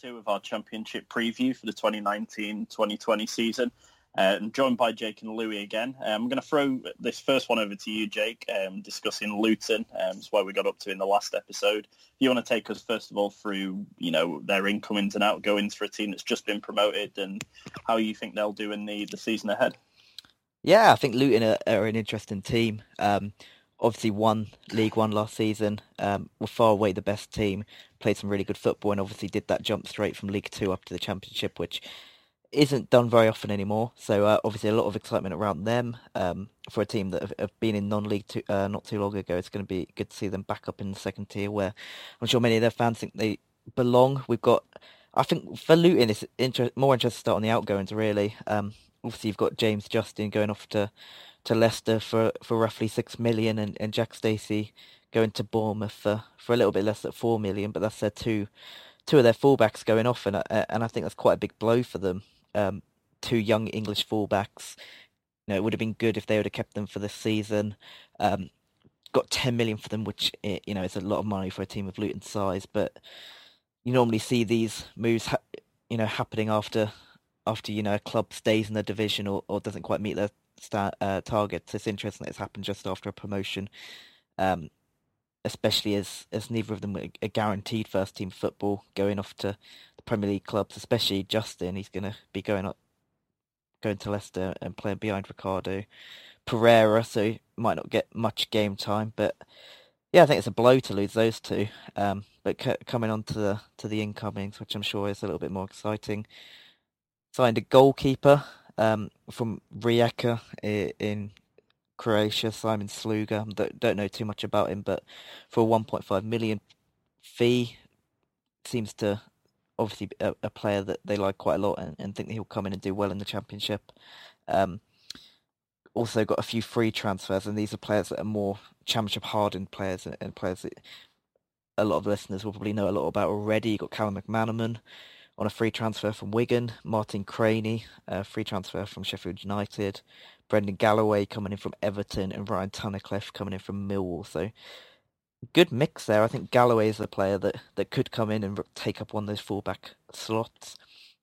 Two of our championship preview for the 2019-2020 season. Uh, I'm joined by Jake and Louis again. Um, I'm going to throw this first one over to you, Jake, um, discussing Luton. Um, it's where we got up to in the last episode. You want to take us first of all through, you know, their incomings and outgoings for a team that's just been promoted and how you think they'll do in the, the season ahead. Yeah, I think Luton are, are an interesting team. Um, obviously won League One last season, um, were far away the best team, played some really good football, and obviously did that jump straight from League Two up to the Championship, which isn't done very often anymore. So uh, obviously a lot of excitement around them um, for a team that have, have been in non-league too, uh, not too long ago. It's going to be good to see them back up in the second tier, where I'm sure many of their fans think they belong. We've got, I think for Luton, it's inter- more interesting to start on the outgoings. Really, um, obviously you've got James Justin going off to to Leicester for, for roughly six million, and, and Jack Stacey going to Bournemouth for, for a little bit less at four million. But that's their two two of their fullbacks going off, and and I think that's quite a big blow for them. Um, two young English fullbacks. You know, it would have been good if they would have kept them for this season. Um, got 10 million for them, which you know is a lot of money for a team of Luton's size. But you normally see these moves, ha- you know, happening after after you know a club stays in the division or, or doesn't quite meet their start, uh, targets. It's interesting that it's happened just after a promotion, um, especially as as neither of them are guaranteed first team football going off to the Premier League clubs. Especially Justin, he's going to be going up, going to Leicester and playing behind Ricardo Pereira, so he might not get much game time. But yeah, I think it's a blow to lose those two. Um, but c- coming on to the to the incomings, which I'm sure is a little bit more exciting. Signed a goalkeeper um, from Rijeka in Croatia, Simon Sluga. Don't, know too much about him, but for a 1.5 million fee, seems to obviously be a, a player that they like quite a lot and, and, think that he'll come in and do well in the championship. Um, also got a few free transfers, and these are players that are more championship hardened players and, and players that a lot of listeners will probably know a lot about already. You've got Callum McManaman on a free transfer from Wigan, Martin Cranie, a free transfer from Sheffield United, Brendan Galloway coming in from Everton, and Ryan Tunnicliffe coming in from Millwall. So good mix there. I think Galloway is the player that, that could come in and take up one of those fullback slots.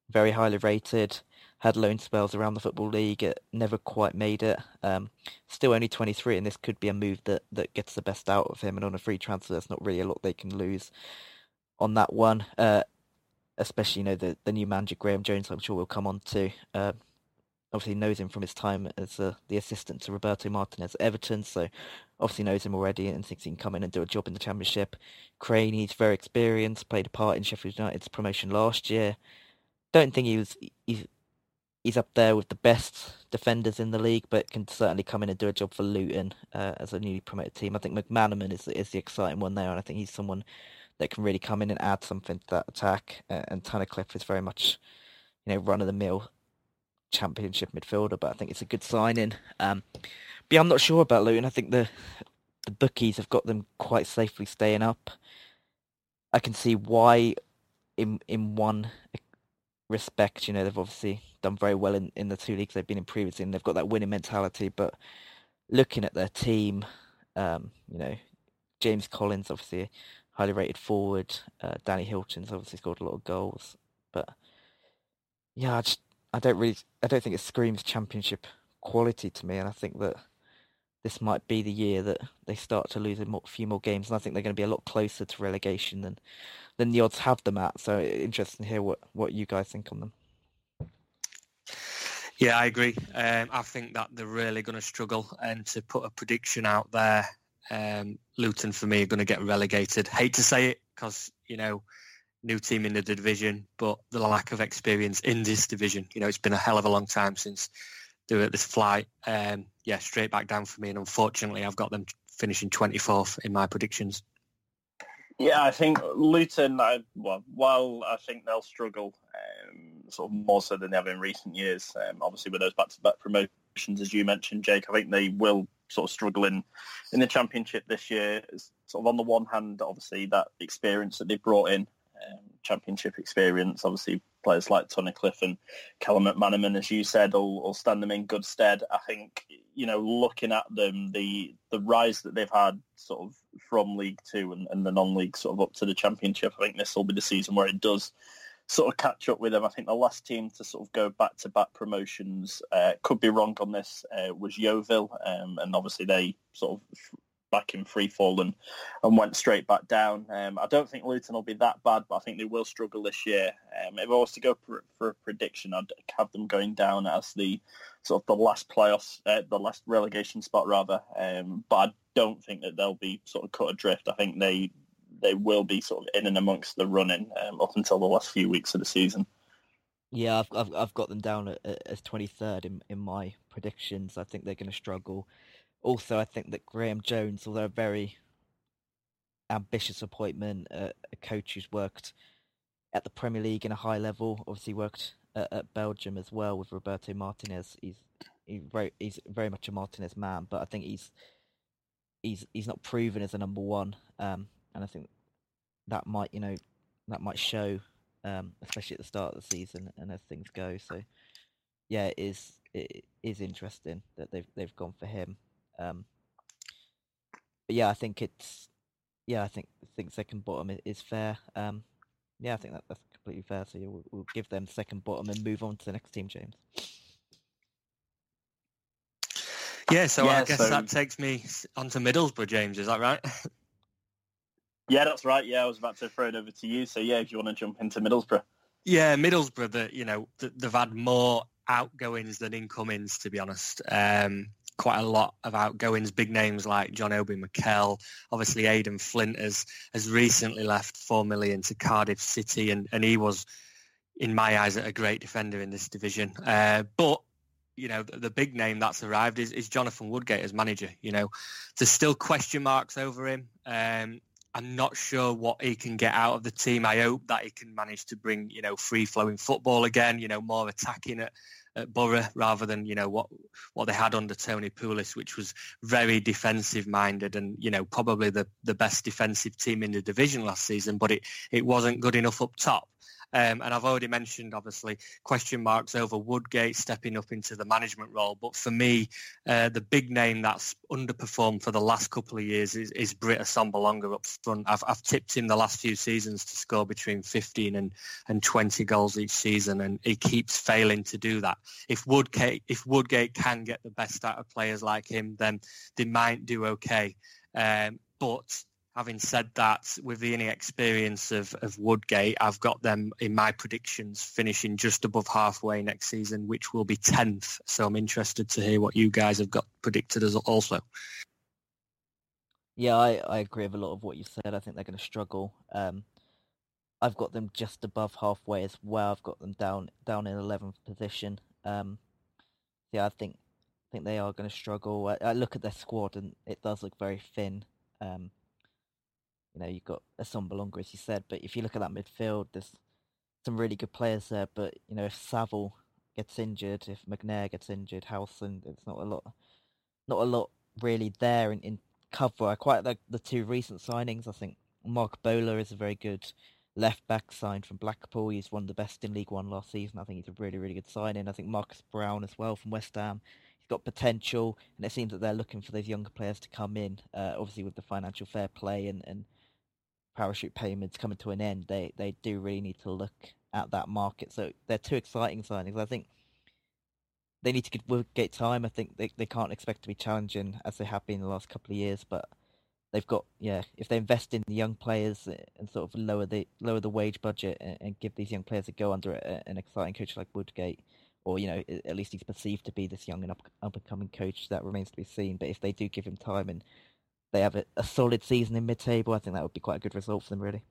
Very highly rated. Had loan spells around the football league. It never quite made it. Um, still only 23, and this could be a move that, that gets the best out of him. And on a free transfer, there's not really a lot they can lose on that one. Uh, especially you know the the new manager Graeme Jones. I'm sure we'll come on to. Uh, obviously knows him from his time as uh, the assistant to Roberto Martinez at Everton, so obviously knows him already and thinks he can come in and do a job in the Championship. Cranie's very experienced, played a part in Sheffield United's promotion last year. Don't think he was he's, he's up there with the best defenders in the league, but can certainly come in and do a job for Luton uh, as a newly promoted team. I think McManaman is is the exciting one there, and I think he's someone that can really come in and add something to that attack. Uh, and Tunnicliffe is very much, you know, run of the mill championship midfielder, but I think it's a good signing. Um, but yeah, I'm not sure about Luton. I think the the bookies have got them quite safely staying up. I can see why, in in one respect, you know, they've obviously done very well in, in the two leagues they've been in previously, and they've got that winning mentality. But looking at their team, um, you know, James Collins obviously highly rated forward. Uh, Danny Hylton's obviously scored a lot of goals, but yeah, I just I don't really I don't think it screams championship quality to me, and I think that this might be the year that they start to lose a more, few more games, and I think they're going to be a lot closer to relegation than than the odds have them at. So interesting to hear what what you guys think on them. Yeah, I agree. Um, I think that they're really going to struggle, and to put a prediction out there, um, Luton for me are going to get relegated. Hate to say it because you know new team in the division, but the lack of experience in this division. You know, it's been a hell of a long time since they were at this flight. Um, yeah, straight back down for me, and unfortunately, I've got them finishing 24th in my predictions. Yeah, I think Luton. I, well, while I think they'll struggle, um, sort of more so than they have in recent years. Um, obviously, with those back-to-back promotions, as you mentioned, Jake, I think they will sort of struggling in the championship this year. Sort of on the one hand, obviously that experience that they brought in, um, championship experience, obviously players like Tunnicliffe and Callum McManaman, as you said, will, will stand them in good stead. I think, you know, looking at them, the the rise that they've had sort of from League Two and, and the non-league sort of up to the Championship, I think this will be the season where it does sort of catch up with them. I think the last team to sort of go back-to-back promotions, uh, could be wrong on this, uh, was Yeovil, um, and obviously they sort of back in free fall and, and went straight back down. Um, I don't think Luton will be that bad, but I think they will struggle this year. Um, if I was to go for, for, a prediction, I'd have them going down as the sort of the last playoffs, uh, the last relegation spot rather. Um, but I don't think that they'll be sort of cut adrift. I think they they will be sort of in and amongst the running um, up until the last few weeks of the season. Yeah, I've I've, I've got them down as twenty third in in my predictions. I think they're going to struggle also, I think that Graeme Jones, although a very ambitious appointment, uh, a coach who's worked at the Premier League in a high level, obviously worked at, at Belgium as well with Roberto Martinez. He's he's very he's very much a Martinez man, but I think he's he's he's not proven as a number one, um, and I think that might you know that might show, um, especially at the start of the season and as things go. So yeah, it is it is interesting that they've they've gone for him. Um, but yeah, I think it's yeah, I think I think second bottom is fair. Um, yeah, I think that, that's completely fair. So yeah, we'll, we'll give them second bottom and move on to the next team, James. Yeah, so yeah, I guess so... that takes me onto Middlesbrough, James. Is that right? yeah, that's right. Yeah, I was about to throw it over to you. So yeah, if you want to jump into Middlesbrough. Yeah, Middlesbrough. That you know they've had more outgoings than incomings, to be honest. Um, quite a lot of outgoings, big names like John Obi Mikel. Obviously, Aden Flint has, has recently left four million to Cardiff City, and, and he was, in my eyes, a great defender in this division. Uh, but you know, the, the, big name that's arrived is, is Jonathan Woodgate as manager. You know, there's still question marks over him. Um, I'm not sure what he can get out of the team. I hope that he can manage to bring, you know, free flowing football again, you know, more attacking at, at Borough rather than you know what what they had under Tony Pulis, which was very defensive minded and you know probably the the best defensive team in the division last season, but it it wasn't good enough up top. Um, and I've already mentioned, obviously, question marks over Woodgate stepping up into the management role. But for me, uh, the big name that's underperformed for the last couple of years is, is Britt Assombalonga up front. I've, I've tipped him the last few seasons to score between 15 and, and 20 goals each season, and he keeps failing to do that. If Woodgate, if Woodgate can get the best out of players like him, then they might do okay. Um, but having said that, with the inexperience of, of Woodgate, I've got them in my predictions finishing just above halfway next season, which will be 10th. So I'm interested to hear what you guys have got predicted as also. Yeah, I, I agree with a lot of what you said. I think they're going to struggle. Um, I've got them just above halfway as well. I've got them down down in 11th position. Um, yeah, I think I think they are going to struggle. I, I, look at their squad and it does look very thin. Um, you know, you've got Assombalonga, as you said, but if you look at that midfield, there's some really good players there. But you know, if Saville gets injured, if McNair gets injured, Howson, it's not a lot, not a lot really there in, in cover. I quite like the two recent signings. I think Marc Bola is a very good left back signed from Blackpool. He's one of the best in League One last season. I think he's a really, really good signing. I think Marcus Browne as well from West Ham. He's got potential, and it seems that they're looking for those younger players to come in. Uh, obviously, with the financial fair play and, and parachute payments coming to an end, they they do really need to look at that market. So they're two exciting signings. I think they need to give Woodgate time. I think they they can't expect to be challenging as they have been the last couple of years, but they've got yeah. If they invest in the young players and sort of lower the lower the wage budget and, and give these young players a go under a, an exciting coach like Woodgate, or you know at least he's perceived to be this young and up up and coming coach, that remains to be seen. But if they do give him time and they have a, a solid season in mid-table, I think that would be quite a good result for them, really.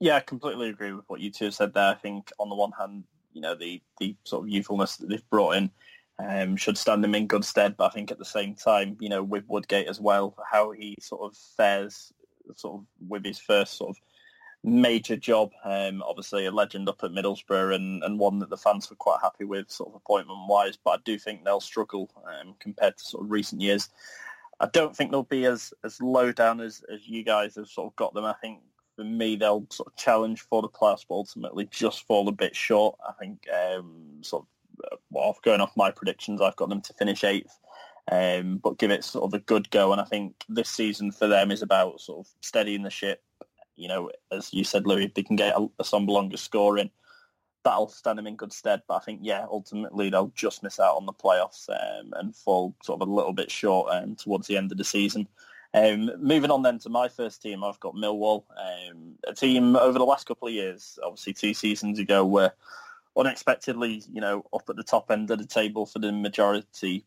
Yeah, I completely agree with what you two have said there. I think on the one hand, you know, the, the sort of youthfulness that they've brought in um, should stand them in good stead. But I think at the same time, you know, with Woodgate as well, how he sort of fares sort of with his first sort of major job. Um, obviously a legend up at Middlesbrough and, and one that the fans were quite happy with sort of appointment wise, but I do think they'll struggle um, compared to sort of recent years. I don't think they'll be as, as low down as, as you guys have sort of got them. I think for me they'll sort of challenge for the playoffs, but ultimately just fall a bit short. I think um, sort of well, going off my predictions, I've got them to finish eighth. Um, but give it sort of a good go. And I think this season for them is about sort of steadying the ship, you know, as you said, Louis, if they can get a, Assombalonga scoring, that'll stand them in good stead. But I think, yeah, ultimately they'll just miss out on the playoffs um, and fall sort of a little bit short um, towards the end of the season. Um, moving on then to my first team, I've got Millwall, um, a team over the last couple of years, obviously two seasons ago, were unexpectedly, you know, up at the top end of the table for the majority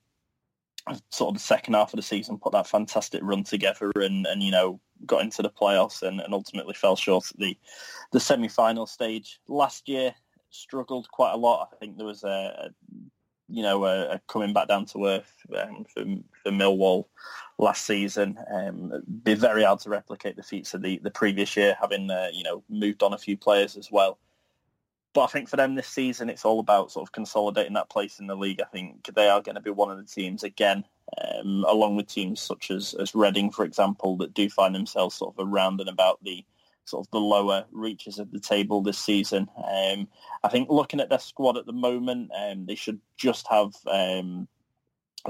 sort of the second half of the season, put that fantastic run together and, and you know, got into the playoffs and, and ultimately fell short at the, the semi-final stage. Last year, struggled quite a lot. I think there was a, a you know, a, a, coming back down to earth um, for, for Millwall last season. Um, be very hard to replicate the feats of the, the previous year, having, uh, you know, moved on a few players as well. But I think for them this season, it's all about sort of consolidating that place in the league. I think they are going to be one of the teams again, um, along with teams such as, as Reading, for example, that do find themselves sort of around and about the sort of the lower reaches of the table this season. Um, I think looking at their squad at the moment, um, they should just have um,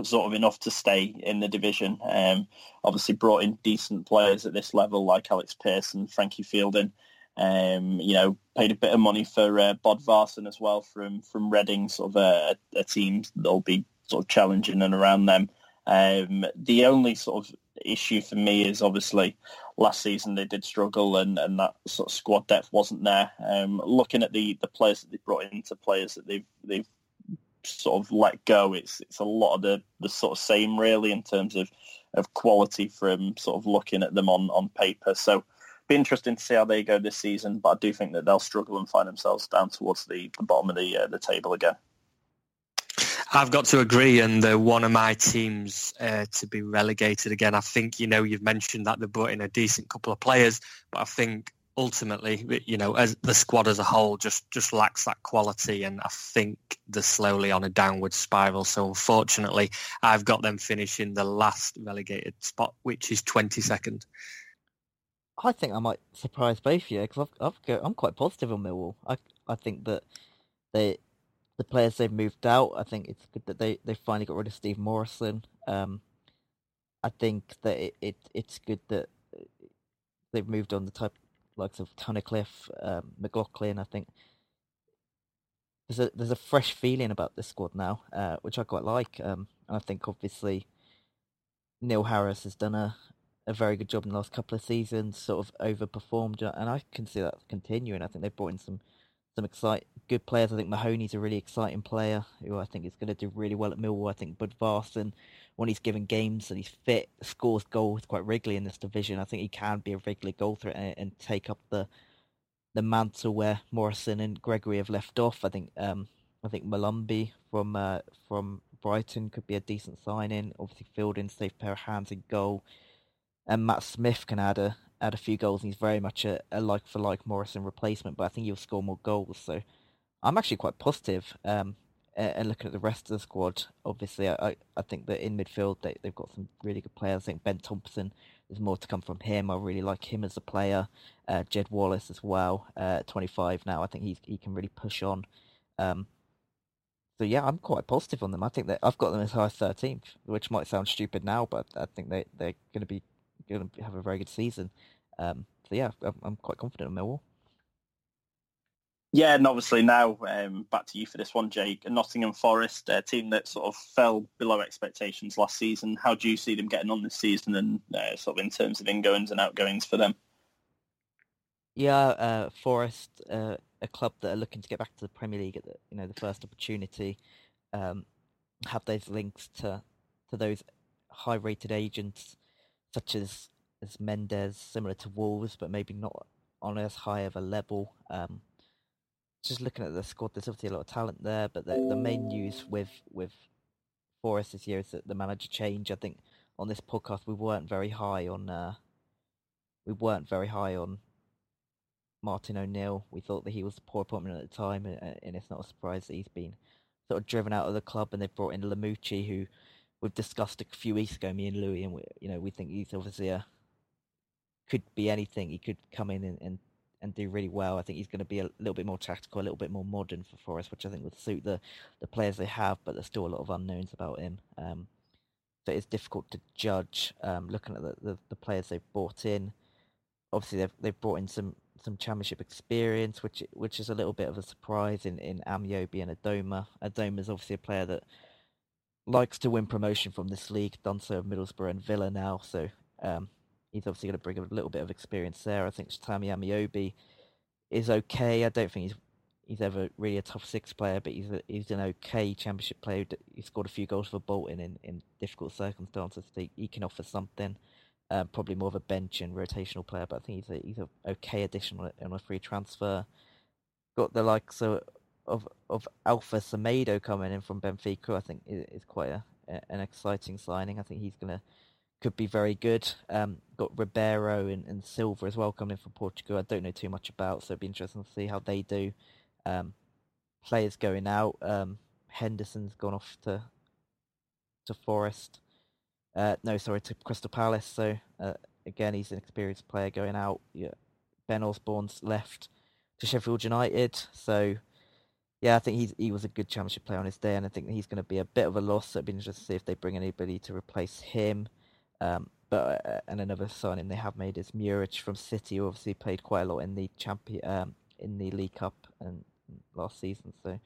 sort of enough to stay in the division. Um, obviously brought in decent players at this level like Alex Pearson, Frankie Fielding. Um, you know, paid a bit of money for uh, Bodvarsson as well from from Reading, sort of a, a team that'll be sort of challenging and around them. Um, the only sort of issue for me is obviously last season they did struggle and, and that sort of squad depth wasn't there. Um, looking at the, the players that they've brought into players that they've they've sort of let go, it's it's a lot of the, the sort of same really in terms of, of quality from sort of looking at them on, on paper. So be interesting to see how they go this season, but I do think that they'll struggle and find themselves down towards the, the bottom of the uh, the table again. I've got to agree, and they're one of my teams uh, to be relegated again. I think you know you've mentioned that they brought in a decent couple of players, but I think ultimately, you know, as the squad as a whole just just lacks that quality, and I think they're slowly on a downward spiral. So unfortunately, I've got them finishing the last relegated spot, which is twenty second. I think I might surprise both of you because I've, I've I'm quite positive on Millwall. I I think that they the players they've moved out. I think it's good that they, they finally got rid of Steve Morison. Um, I think that it, it it's good that they've moved on the type likes of Tunnicliffe, um, McLaughlin. I think there's a there's a fresh feeling about this squad now, uh, which I quite like. Um, and I think obviously Neil Harris has done a, a very good job in the last couple of seasons, sort of overperformed, and I can see that continuing. I think they've brought in some some excite good players. I think Mahoney's a really exciting player who I think is going to do really well at Millwall. I think Bodvarsson, when he's given games and he's fit, scores goals quite regularly in this division. I think he can be a regular goal threat and, and take up the the mantle where Morison and Gregory have left off. I think um, I think Molumby from uh, from Brighton could be a decent signing. Obviously, Fielding, safe pair of hands in goal and Matt Smith can add a add a few goals, and he's very much a, a like for like Morison replacement. But I think he'll score more goals. So I'm actually quite positive. Um, and looking at the rest of the squad, obviously, I, I think that in midfield they they've got some really good players. I think Ben Thompson. There's more to come from him. I really like him as a player. Uh, Jed Wallace as well. Uh, 25 now. I think he's he can really push on. Um, so yeah, I'm quite positive on them. I think that I've got them as high as 13th, which might sound stupid now, but I think they they're going to be going to have a very good season. Um, so yeah, I'm, I'm, quite confident in Millwall. Yeah, and obviously now um, back to you for this one, Jake. Nottingham Forest, a team that sort of fell below expectations last season. How do you see them getting on this season, and uh, sort of in terms of ingoings and outgoings for them? Yeah, uh, Forest, uh, a club that are looking to get back to the Premier League at the, you know the first opportunity, um, have those links to to those high-rated agents such as as Mendes, similar to Wolves, but maybe not on as high of a level. Um, just looking at the squad, there's obviously a lot of talent there, but the, the main news with with Forest this year is that the manager change. I think on this podcast we weren't very high on uh, we weren't very high on Martin O'Neill. We thought that he was a poor appointment at the time, and, and it's not a surprise that he's been sort of driven out of the club. And they've brought in Lamouchi, who we've discussed a few weeks ago, me and Louis, and we, you know we think he's obviously a could be anything. He could come in and, and, and do really well. I think he's going to be a little bit more tactical, a little bit more modern for Forest, which I think would suit the, the players they have. But there's still a lot of unknowns about him. Um, so it's difficult to judge um, looking at the, the, the, players they've brought in. Obviously, they've they've brought in some some championship experience, which which is a little bit of a surprise in in Ameobi and Adomah. Adomah is obviously a player that likes to win promotion from this league, done so of Middlesbrough and Villa now. So um, he's obviously going to bring a little bit of experience there. I think Sammy Ameobi is okay. I don't think he's he's ever really a top six player, but he's a, he's an okay championship player. He scored a few goals for Bolton in, in difficult circumstances. So he can offer something. Um, probably more of a bench and rotational player, but I think he's a he's a okay addition on a, on a free transfer. Got the likes of of, of Alfa Semedo coming in from Benfica. I think is quite a, an exciting signing. I think he's to could be very good. Um, got Ribeiro and, and Silva as well coming in from Portugal. I don't know too much about, so it'd be interesting to see how they do. Um, players going out. Um, Henderson's gone off to to Forest. Uh, no, sorry, to Crystal Palace. So uh, again, he's an experienced player going out. Yeah. Ben Osborne's left to Sheffield United. So yeah, I think he's he was a good championship player on his day, and I think he's going to be a bit of a loss. So it'd be interesting to see if they bring anybody to replace him. Um, but uh, and another signing they have made is Muric from City, who obviously played quite a lot in the champion um, in the League Cup and last season. So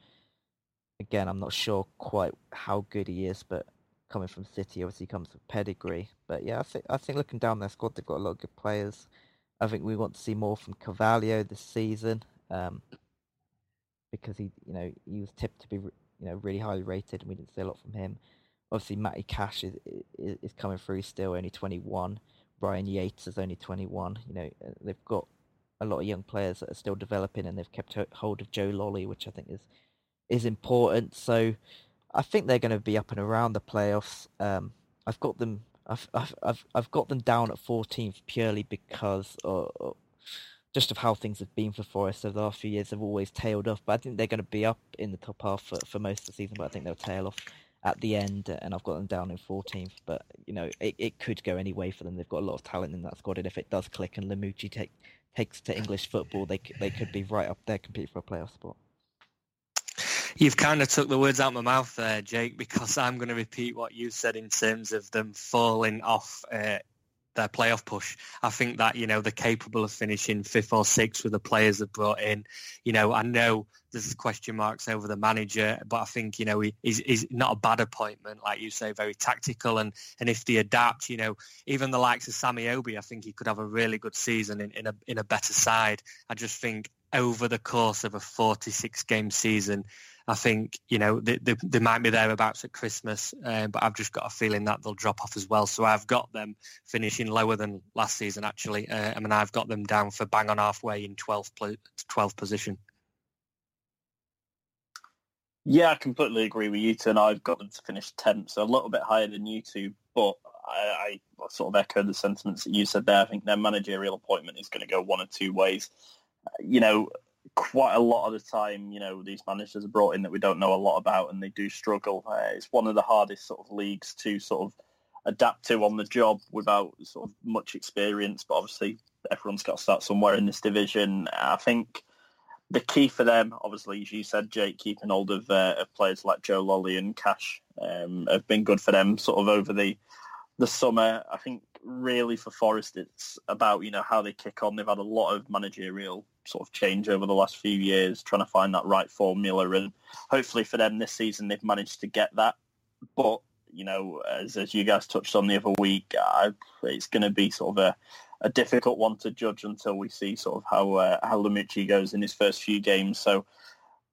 again, I'm not sure quite how good he is, but coming from City, obviously comes with pedigree. But yeah, I think I think looking down their squad, they've got a lot of good players. I think we want to see more from Carvalho this season um, because he, you know, he was tipped to be, you know, really highly rated, and we didn't see a lot from him obviously Matty Cash is, is, is coming through still, only 21. Ryan Yates is only 21. You know, they've got a lot of young players that are still developing, and they've kept hold of Joe Lolley, which I think is is important. So I think they're going to be up and around the playoffs. Um, I've got them. I've, I've I've I've got them down at 14th purely because of, just of how things have been for Forest over the last few years. They've always tailed off, but I think they're going to be up in the top half for, for most of the season. But I think they'll tail off at the end, and I've got them down in 14th. But you know, it, it could go any way for them. They've got a lot of talent in that squad, and if it does click and Lamouchi take, takes to English football, they they could be right up there, competing for a playoff spot. You've kind of took the words out of my mouth there, Jake, because I'm going to repeat what you said in terms of them falling off uh, their playoff push. I think that, you know, they're capable of finishing fifth or sixth with the players they've brought in. You know, I know there's question marks over the manager, but I think, you know, he, he's, he's not a bad appointment, like you say, very tactical. And, and if they adapt, you know, even the likes of Sammy Ameobi, I think he could have a really good season in, in, a, in a better side. I just think over the course of a 46 game season, I think you know they, they, they might be thereabouts at Christmas, uh, but I've just got a feeling that they'll drop off as well. So I've got them finishing lower than last season. Actually, uh, I mean I've got them down for bang on halfway in 12th 12th position. Yeah, I completely agree with you two, and I've got them to finish 10th, so a little bit higher than you two, but I, I sort of echo the sentiments that you said there. I think their managerial appointment is going to go one or two ways. You know, quite a lot of the time, you know, these managers are brought in that we don't know a lot about, and they do struggle. Uh, it's one of the hardest sort of leagues to sort of adapt to on the job without sort of much experience. But obviously, everyone's got to start somewhere in this division. I think the key for them, obviously, as you said, Jake, keeping hold of, uh, of players like Joe Lolley and Cash um, have been good for them sort of over the the summer. I think really for Forest, it's about you know how they kick on. They've had a lot of managerial sort of change over the last few years, trying to find that right formula, and hopefully for them this season they've managed to get that. But you know, as as you guys touched on the other week, I, it's going to be sort of a a difficult one to judge until we see sort of how uh, how Lamouchi goes in his first few games. So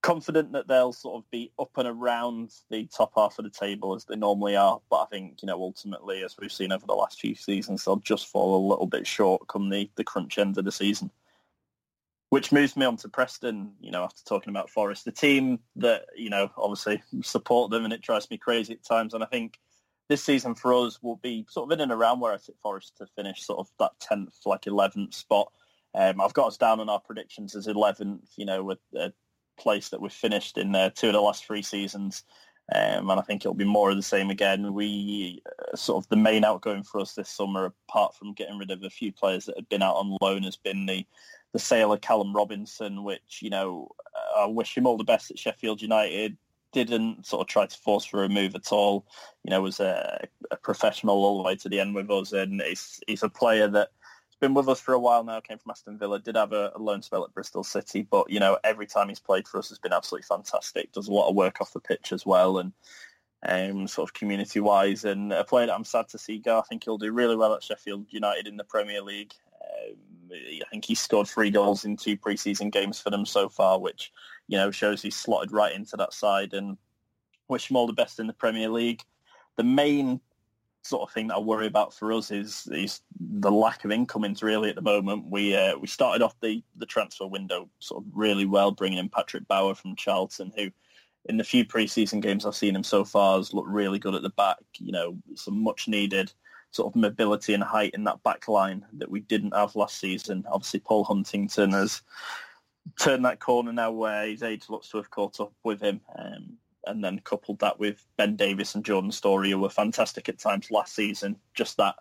confident that they'll sort of be up and around the top half of the table as they normally are. But I think, you know, ultimately, as we've seen over the last few seasons, they'll just fall a little bit short come the, the crunch end of the season. Which moves me on to Preston, you know, after talking about Forest, the team that, you know, obviously support them and it drives me crazy at times. And I think this season for us will be sort of in and around where I think Forest to finish sort of that 10th, like 11th spot. Um, I've got us down on our predictions as 11th, you know, with a place that we've finished in uh, two of the last three seasons. Um, and I think it'll be more of the same again. We uh, sort of the main outgoing for us this summer, apart from getting rid of a few players that had been out on loan, has been the the sale of Callum Robinson, which you know I wish him all the best at Sheffield United. Didn't sort of try to force for a move at all. You know, was a, a professional all the way to the end with us, and he's he's a player that's been with us for a while now. Came from Aston Villa. Did have a, a loan spell at Bristol City, but you know every time he's played for us has been absolutely fantastic. Does a lot of work off the pitch as well, and um, sort of community wise. And a player that I'm sad to see go. I think he'll do really well at Sheffield United in the Premier League. Um, I think he's scored three goals in two preseason games for them so far, which you know shows he's slotted right into that side. And wish him all the best in the Premier League. The main sort of thing that I worry about for us is is the lack of incomings really at the moment. We uh, we started off the, the transfer window sort of really well, bringing in Patrick Bauer from Charlton, who in the few preseason games I've seen him so far has looked really good at the back. You know, some much needed sort of mobility and height in that back line that we didn't have last season. Obviously, Paul Huntington has turned that corner now where his age looks to have caught up with him. Um, and then coupled that with Ben Davies and Jordan Storey, who were fantastic at times last season. Just that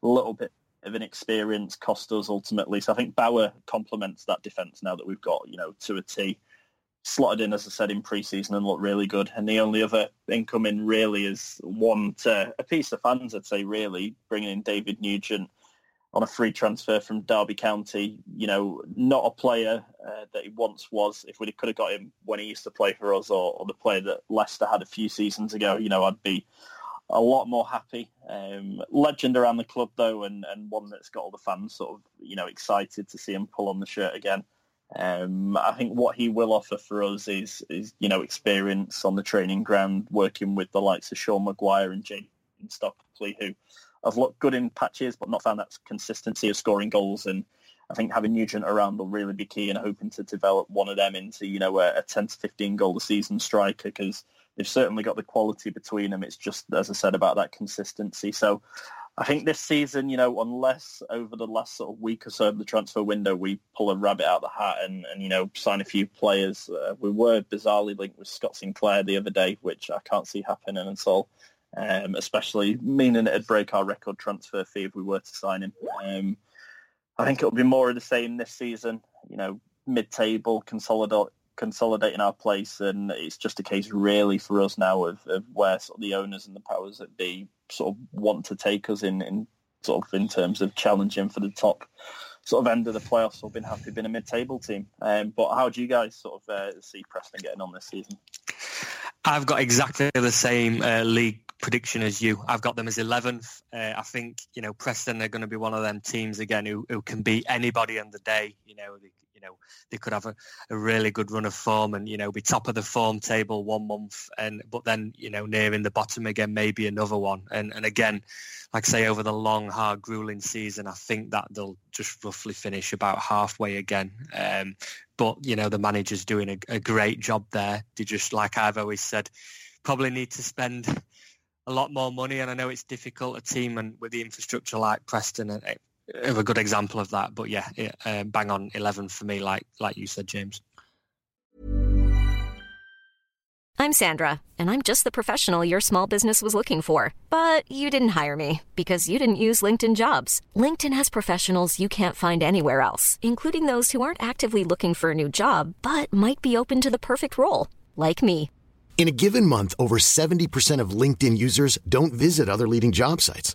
little bit of an experience cost us ultimately. So I think Bauer complements that defence now that we've got, you know, to a T. Slotted in, as I said, in pre-season and looked really good. And the only other incoming really is one to appease the fans, I'd say, really, bringing in David Nugent on a free transfer from Derby County. You know, not a player uh, that he once was. If we could have got him when he used to play for us, or, or, the player that Leicester had a few seasons ago, you know, I'd be a lot more happy. Um, legend around the club though, and, and one that's got all the fans sort of you know excited to see him pull on the shirt again. Um, I think what he will offer for us is is you know experience on the training ground, working with the likes of Sean Maguire and James Stockley, who have looked good in patches, but not found that consistency of scoring goals. And I think having Nugent around will really be key and hoping to develop one of them into, you know, a, a 10 to 15 goal a season striker because they've certainly got the quality between them. It's just, as I said, about that consistency. So I think this season, you know, unless over the last sort of week or so of the transfer window, we pull a rabbit out of the hat and, and you know, sign a few players. Uh, we were bizarrely linked with Scott Sinclair the other day, which I can't see happening at all um, especially meaning it'd break our record transfer fee if we were to sign him. Um, I think it'll be more of the same this season. You know, mid-table, consolidate, consolidating our place, and it's just a case really for us now of, of where sort of the owners and the powers that be sort of want to take us in, in sort of in terms of challenging for the top sort of end of the playoffs. I've been happy being a mid-table team. Um, but how do you guys sort of uh, see Preston getting on this season? I've got exactly the same uh, league prediction as you. I've got them as 11th. Uh, I think, you know, Preston they're going to be one of them teams again who, who can beat anybody on the day. You know, you know, they could have a, a really good run of form and, you know, be top of the form table one month and, but then, you know, nearing the bottom again, maybe another one. And, and again, like I say, over the long, hard, grueling season, I think that they'll just roughly finish about halfway again. Um, but, you know, the manager's doing a, a great job there. They just, like I've always said, probably need to spend a lot more money. And I know it's difficult, a team and with the infrastructure like Preston are a good example of that. But yeah, it, uh, bang on 11 for me, like like you said, James. I'm Sandra, and I'm just the professional your small business was looking for. But you didn't hire me because you didn't use LinkedIn jobs. LinkedIn has professionals you can't find anywhere else, including those who aren't actively looking for a new job, but might be open to the perfect role, like me. In a given month, over 70% of LinkedIn users don't visit other leading job sites.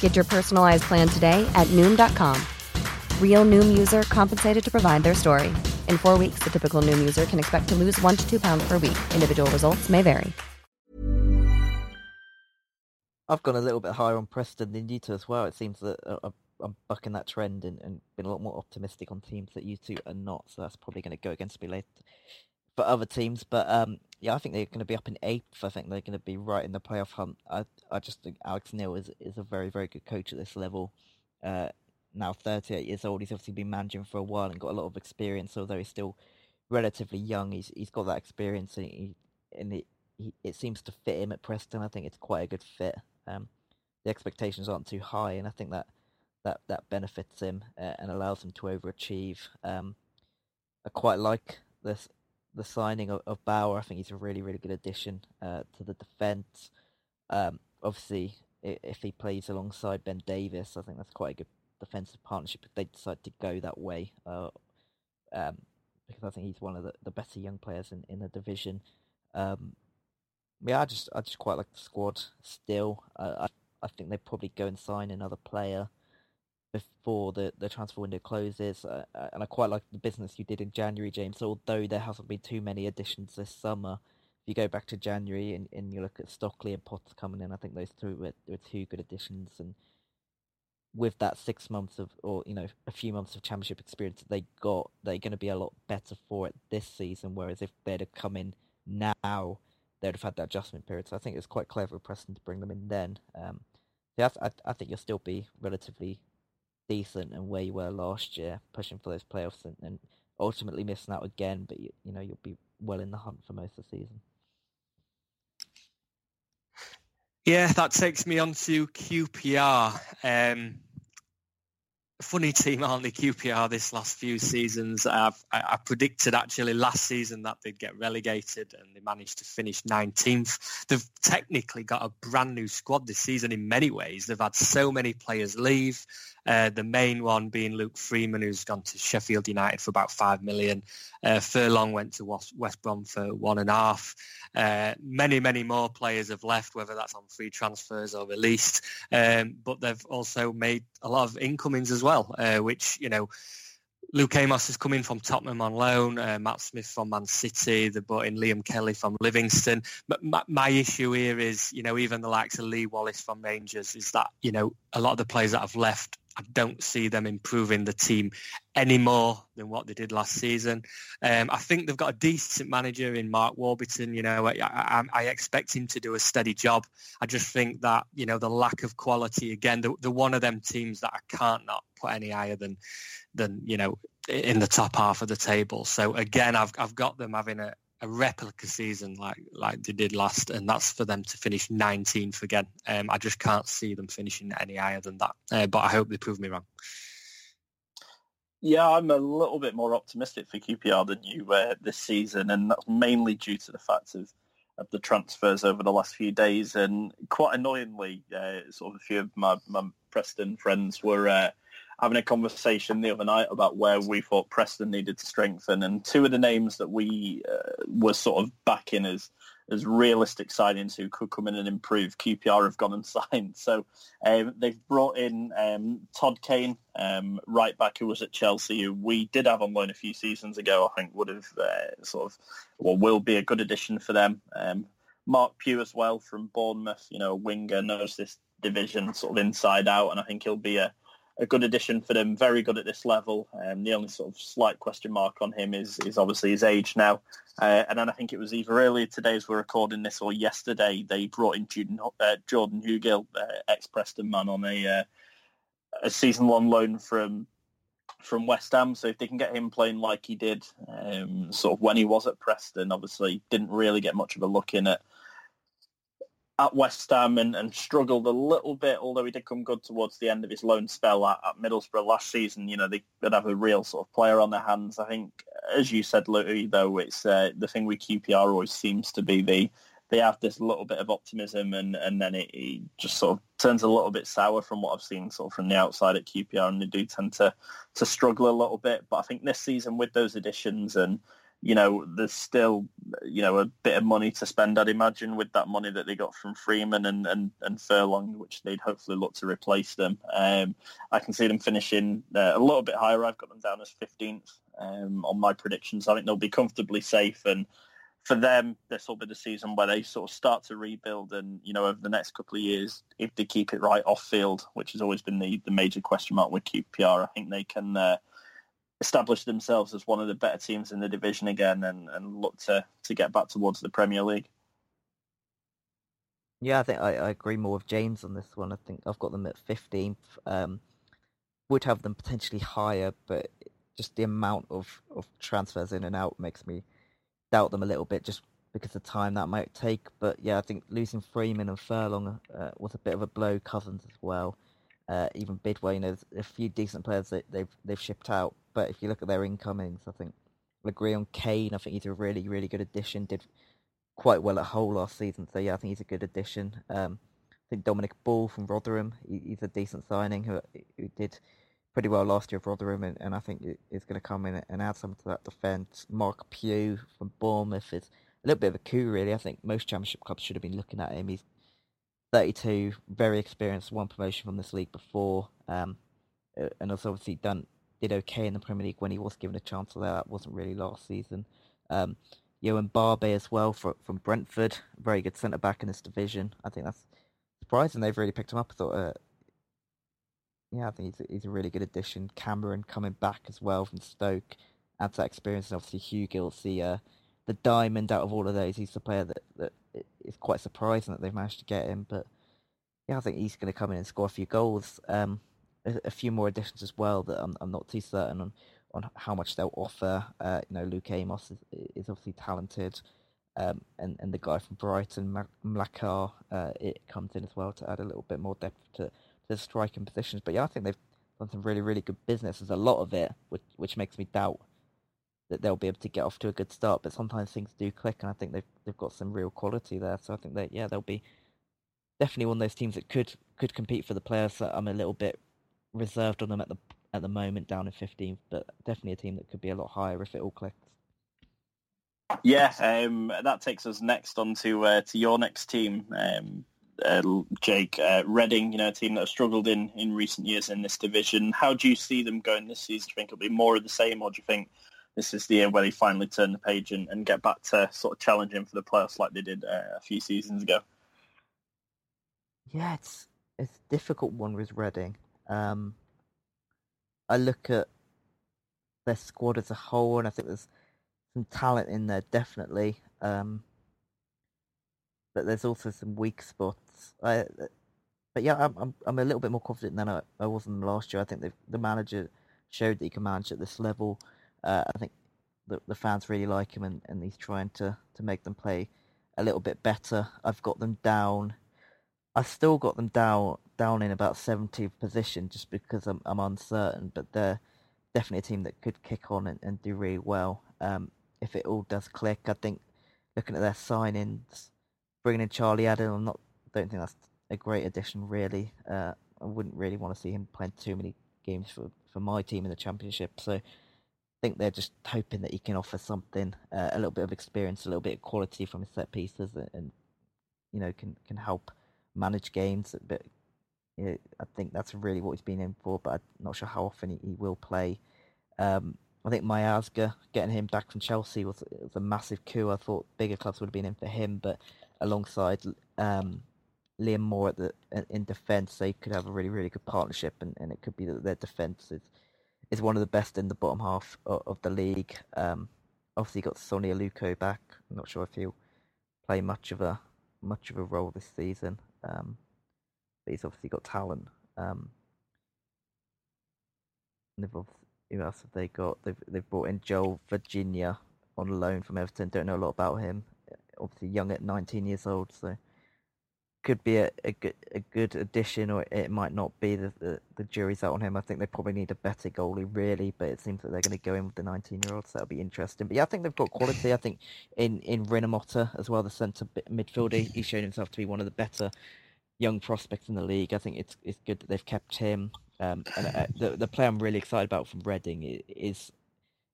Get your personalized plan today at Noom.com. Real Noom user compensated to provide their story. In four weeks, the typical Noom user can expect to lose one to two pounds per week. Individual results may vary. I've gone a little bit higher on Preston than you two as well. It seems that uh, I'm bucking that trend and, and been a lot more optimistic on teams that you two are not. So that's probably going to go against me later other teams. But um, yeah, I think they're going to be up in eighth. I think they're going to be right in the playoff hunt. I I just think Alex Neil is is a very very good coach at this level. Uh, now 38 years old. He's obviously been managing for a while and got a lot of experience. Although he's still relatively young, he's he's got that experience and, he, and it it seems to fit him at Preston. I think it's quite a good fit. Um, the expectations aren't too high, and I think that that that benefits him uh, and allows him to overachieve. Um, I quite like this the signing of, of Bauer. I think he's a really really good addition uh, to the defence. Um, obviously, if he plays alongside Ben Davies, I think that's quite a good defensive partnership if they decide to go that way. Uh, um, because I think he's one of the, the better young players in, in the division. Um, yeah, I just I just quite like the squad still. Uh, I I think they probably go and sign another player before the, the transfer window closes. Uh, uh, and I quite like the business you did in January, James. Although there hasn't been too many additions this summer, if you go back to January and, and you look at Stockley and Potts coming in, I think those two were, were two good additions. And with that six months of, or you know, a few months of championship experience that they got, they're going to be a lot better for it this season. Whereas if they'd have come in now, they'd have had that adjustment period. So I think it's quite clever of Preston to bring them in then. Um, yeah, I, I think you'll still be relatively decent and where you were last year, pushing for those playoffs and, and ultimately missing out again. But you, you know you'll be well in the hunt for most of the season. Yeah, that takes me on to QPR. Um, funny team, aren't they? QPR this last few seasons. I've, I, I, predicted actually last season that they'd get relegated, and they managed to finish 19th. They've technically got a brand new squad this season in many ways. They've had so many players leave. Uh, the main one being Luke Freeman, who's gone to Sheffield United for about five million. Uh, Furlong went to West Brom for one and a half. Uh, many, many more players have left, whether that's on free transfers or released. Um, but they've also made a lot of incomings as well, uh, which you know. Luke Amos is coming from Tottenham on loan. Uh, Matt Smith from Man City. They brought in Liam Kelly from Livingston. But my, my, issue here is, you know, even the likes of Lee Wallace from Rangers is that, you know, a lot of the players that have left I don't see them improving the team any more than what they did last season. Um, I think they've got a decent manager in Mark Warburton. You know, I, I, I, expect him to do a steady job. I just think that you know the lack of quality again. The, the one of them teams that I can't not put any higher than than you know in the top half of the table. So again, I've I've got them having a, a replica season like like they did last, and that's for them to finish 19th again. Um, I just can't see them finishing any higher than that. Uh, but I hope they prove me wrong. Yeah, I'm a little bit more optimistic for QPR than you uh, this season, and that's mainly due to the fact of of the transfers over the last few days. And quite annoyingly, uh, sort of a few of my, my Preston friends were uh, having a conversation the other night about where we thought Preston needed to strengthen, and two of the names that we uh, were sort of backing as as realistic signings who could come in and improve. QPR have gone and signed, so um, they've brought in um, Todd Kane, um, right back who was at Chelsea, who we did have on loan a few seasons ago. I think would have uh, sort of well will be a good addition for them. Um, Marc Pugh as well from Bournemouth, you know, a winger knows this division sort of inside out, and I think he'll be a a good addition for them. Very good at this level. Um, the only sort of slight question mark on him is is obviously his age now. Uh, and then I think it was either earlier today as we're recording this or yesterday they brought in Jordan, uh, Jordan Hugill, uh, ex Preston man, on a uh, a season long loan from from West Ham. So if they can get him playing like he did, um, sort of when he was at Preston, obviously didn't really get much of a look in at at West Ham and, and, struggled a little bit, although he did come good towards the end of his loan spell at, at Middlesbrough last season. You know, they could have a real sort of player on their hands. I think, as you said, Louis, though, it's uh, the thing with QPR always seems to be the they have this little bit of optimism and, and then it, it, just sort of turns a little bit sour from what I've seen sort of from the outside at QPR and they do tend to, to struggle a little bit. But I think this season with those additions and you know, there's still, you know, a bit of money to spend, I'd imagine, with that money that they got from Freeman and, and, and Furlong, which they'd hopefully look to replace them. Um, I can see them finishing uh, a little bit higher. I've got them down as 15th. um, on my predictions. I think they'll be comfortably safe, and for them, this will be the season where they sort of start to rebuild. And you know, over the next couple of years, if they keep it right off field, which has always been the, the major question mark with QPR, I think they can uh, establish themselves as one of the better teams in the division again, and, and look to to get back towards the Premier League. Yeah, I think I, I agree more with James on this one. I think I've got them at 15th. Um, would have them potentially higher, but just the amount of, of transfers in and out makes me doubt them a little bit just because of the time that might take. But yeah, I think losing Freeman and Furlong uh, was a bit of a blow. Cousins as well. Uh, even Bidwell, you know, a few decent players that they've they've shipped out. But if you look at their incomings, I think I agree on Kane. I think he's a really really good addition. Did quite well at Hull last season, so yeah, I think he's a good addition. Um, I think Dominic Ball from Rotherham, he, he's a decent signing who, who did pretty well last year for Rotherham, and, and I think is going to come in and add something to that defence. Marc Pugh from Bournemouth is a little bit of a coup, really. I think most Championship clubs should have been looking at him. He's 32, very experienced, won promotion from this league before, um, and has obviously done did okay in the Premier League when he was given a chance. Although that wasn't really last season. Um, Yoann Barbet as well from from Brentford, very good centre back in this division. I think that's surprising they've really picked him up. I thought uh, yeah, I think he's a, he's a really good addition. Cameron coming back as well from Stoke adds that experience, and obviously Hugill, the uh, the diamond out of all of those. He's the player that that is quite surprising that they've managed to get him. But yeah, I think he's going to come in and score a few goals. Um, a, a, few more additions as well that I'm, I'm not too certain on on how much they'll offer. Uh, you know, Luke Amos is, is obviously talented. Um, and, and the guy from Brighton, Mlakar, uh, it comes in as well to add a little bit more depth to, the striking positions. But yeah, I think they've done some really, really good business. There's a lot of it, which, which makes me doubt that they'll be able to get off to a good start. But sometimes things do click, and I think they've they've got some real quality there. So I think that yeah, they'll be definitely one of those teams that could could compete for the players. That I'm a little bit reserved on them at the at the moment, down in 15th, but definitely a team that could be a lot higher if it all clicks. Yeah, um, that takes us next on to uh, to your next team. Um, uh, Jake, uh, Reading, you know, a team that have struggled in, in recent years in this division. How do you see them going this season? Do you think it'll be more of the same, or do you think this is the year where they finally turn the page and, and get back to sort of challenging for the playoffs like they did uh, a few seasons ago? Yeah, it's it's a difficult one with Reading. Um, I look at their squad as a whole, and I think there's some talent in there, definitely. Um, but there's also some weak spots. I, but yeah, I'm, I'm I'm a little bit more confident than I, I was in last year. I think the manager showed that he can manage at this level. Uh, I think the the fans really like him, and, and he's trying to, to make them play a little bit better. I've got them down. I've still got them down down in about 70th position just because I'm I'm uncertain. But they're definitely a team that could kick on and, and do really well um, if it all does click. I think looking at their signings bringing in Charlie Adam, I'm not don't think that's a great addition really. Uh, I wouldn't really want to see him playing too many games for, for my team in the championship. So I think they're just hoping that he can offer something, uh, a little bit of experience, a little bit of quality from his set pieces, and, and you know can can help manage games. But I think that's really what he's been in for. But I'm not sure how often he, he will play. Um, I think Miazga getting him back from Chelsea was, was a massive coup. I thought bigger clubs would have been in for him, but alongside um, Liam Moore at the in defence, they could have a really really good partnership, and, and it could be that their defence is is one of the best in the bottom half of, of the league. Um, obviously, got Sone Aluko back. I'm not sure if he'll play much of a much of a role this season, um, but he's obviously got talent. Um, they've who else have they got? They've they've brought in João Virgínia on loan from Everton. Don't know a lot about him obviously young at 19 years old, so could be a, a good a good addition, or it might not be. The, the, the jury's out on him. I think they probably need a better goalie, really, but it seems that they're going to go in with the 19 year old, so that'll be interesting. But yeah, I think they've got quality. I think in in Rinomhota as well, the centre midfielder, he's shown himself to be one of the better young prospects in the league. I think it's it's good that they've kept him. Um, and uh, the the player I'm really excited about from Reading is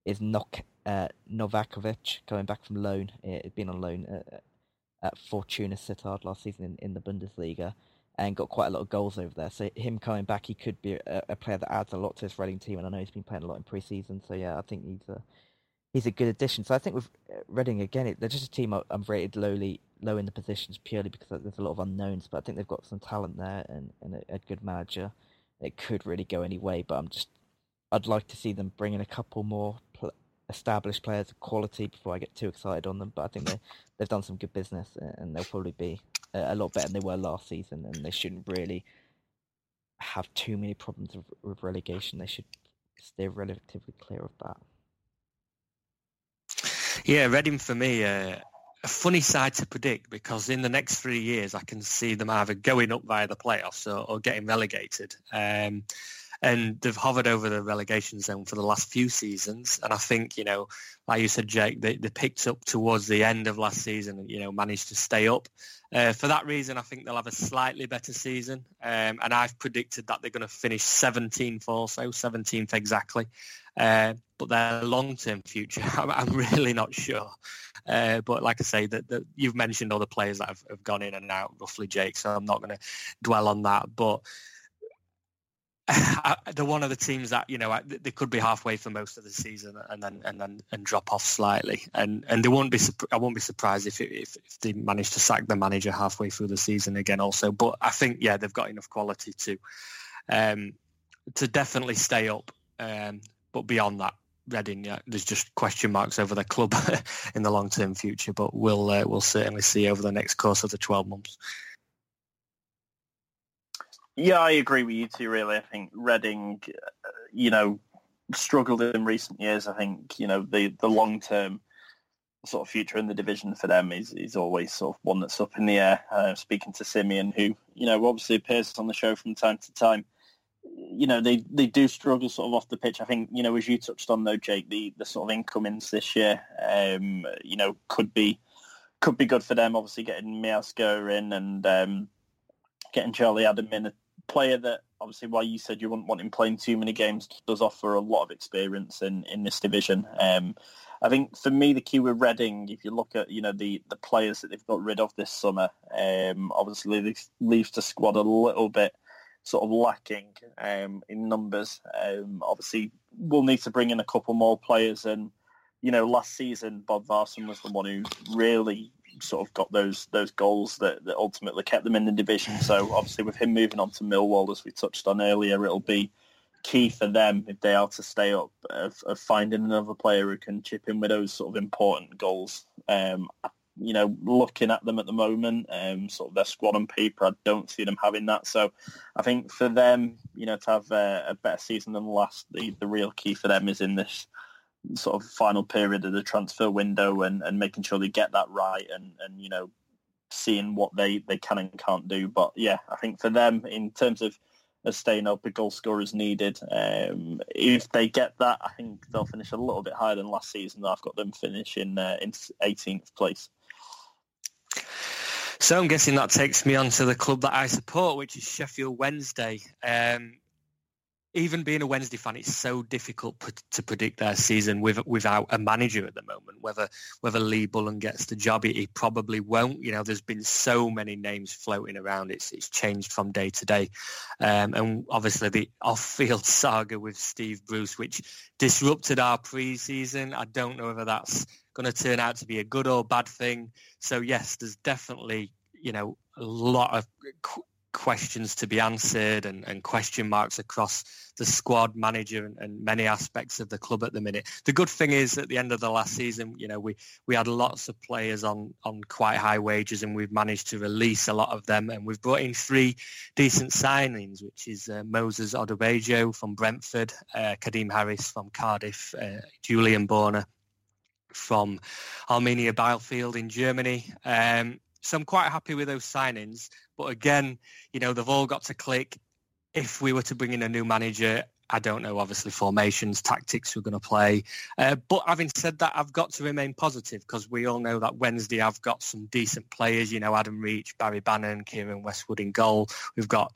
is Nok uh, Novakovich coming back from loan. He'd been on loan at, at Fortuna Sittard last season in, in the Bundesliga. and got quite a lot of goals over there. So him coming back, he could be a, a player that adds a lot to this Reading team, and I know he's been playing a lot in pre-season. So yeah, I think he's a he's a good addition. So I think with uh, Reading again, it, they're just a team I'm rated lowly low in the positions purely because there's a lot of unknowns. But I think they've got some talent there and, and a, a good manager. It could really go any way, but I'm just I'd like to see them bring in a couple more established players of quality before I get too excited on them. But I think they they've done some good business and they'll probably be a, lot better than they were last season. And they shouldn't really have too many problems with, with relegation. They should stay relatively clear of that. Yeah, Reading for me, uh, a funny side to predict because in the next three years I can see them either going up via the playoffs or, or getting relegated. Um, and they've hovered over the relegation zone for the last few seasons. And I think, you know, like you said, Jake, they, they picked up towards the end of last season and, you know, managed to stay up. Uh, for that reason, I think they'll have a slightly better season. Um, and I've predicted that they're going to finish 17th or so, 17th exactly. Uh, but their long-term future, I'm, really not sure. Uh, but like I say, that, you've mentioned all the players that have, have, gone in and out, roughly, Jake. So I'm not going to dwell on that. But they're one of the teams that you know they could be halfway for most of the season and then and then and drop off slightly and and they won't be I won't be surprised if, if if they manage to sack the manager halfway through the season again also but I think yeah they've got enough quality to um to definitely stay up um but beyond that Reading, yeah, there's just question marks over the club in the long term future, but we'll uh, we'll certainly see over the next course of the 12 months. Yeah, I agree with you too. Really, I think Reading, uh, you know, struggled in recent years. I think you know the the long term sort of future in the division for them is is always sort of one that's up in the air. Uh, speaking to Simeon, who you know obviously appears on the show from time to time, you know they they do struggle sort of off the pitch. I think you know as you touched on though, Jake, the the sort of incomings this year, um, you know, could be could be good for them. Obviously, getting Miazga in and um, getting Charlie Adam in player that obviously why you said you wouldn't want him playing too many games does offer a lot of experience in, in this division. Um, I think for me the key with Reading, if you look at you know the, the players that they've got rid of this summer, um, obviously they leaves the squad a little bit sort of lacking um, in numbers. Um, obviously we'll need to bring in a couple more players and you know last season Bodvarsson was the one who really sort of got those those goals that, that ultimately kept them in the division. So obviously with him moving on to Millwall, as we touched on earlier, it'll be key for them if they are to stay up of, of finding another player who can chip in with those sort of important goals. Um, you know, looking at them at the moment, um, sort of their squad on paper, I don't see them having that. So I think for them, you know, to have a, a better season than last, the, the real key for them is in this sort of final period of the transfer window and, and making sure they get that right and, and you know seeing what they, they can and can't do. But yeah, I think for them in terms of, staying up, a goal scorer is needed. Um, if they get that, I think they'll finish a little bit higher than last season. I've got them finishing uh, in 18th place. So I'm guessing that takes me on to the club that I support, which is Sheffield Wednesday. Um, even being a Wednesday fan, it's so difficult to predict their season with, without a manager at the moment. Whether whether Lee Bullen gets the job, he, he, probably won't. You know, there's been so many names floating around. It's it's changed from day to day, um, and obviously the off-field saga with Steve Bruce, which disrupted our pre-season. I don't know whether that's going to turn out to be a good or bad thing. So yes, there's definitely you know a lot of questions to be answered and, and, question marks across the squad manager and, and, many aspects of the club at the minute. The good thing is at the end of the last season, you know, we, we had lots of players on, on quite high wages and we've managed to release a lot of them and we've brought in three decent signings, which is uh, Moses Odubajo from Brentford, uh, Kadeem Harris from Cardiff, uh, Julian Borner from Arminia Bielefeld in Germany. Um, so I'm quite happy with those signings. But again, you know, they've all got to click. If we were to bring in a new manager, I don't know, obviously, formations, tactics we're going to play. Uh, but having said that, I've got to remain positive because we all know that Wednesday I've got some decent players, you know, Adam Reach, Barry Bannan, Keiren Westwood in goal. We've got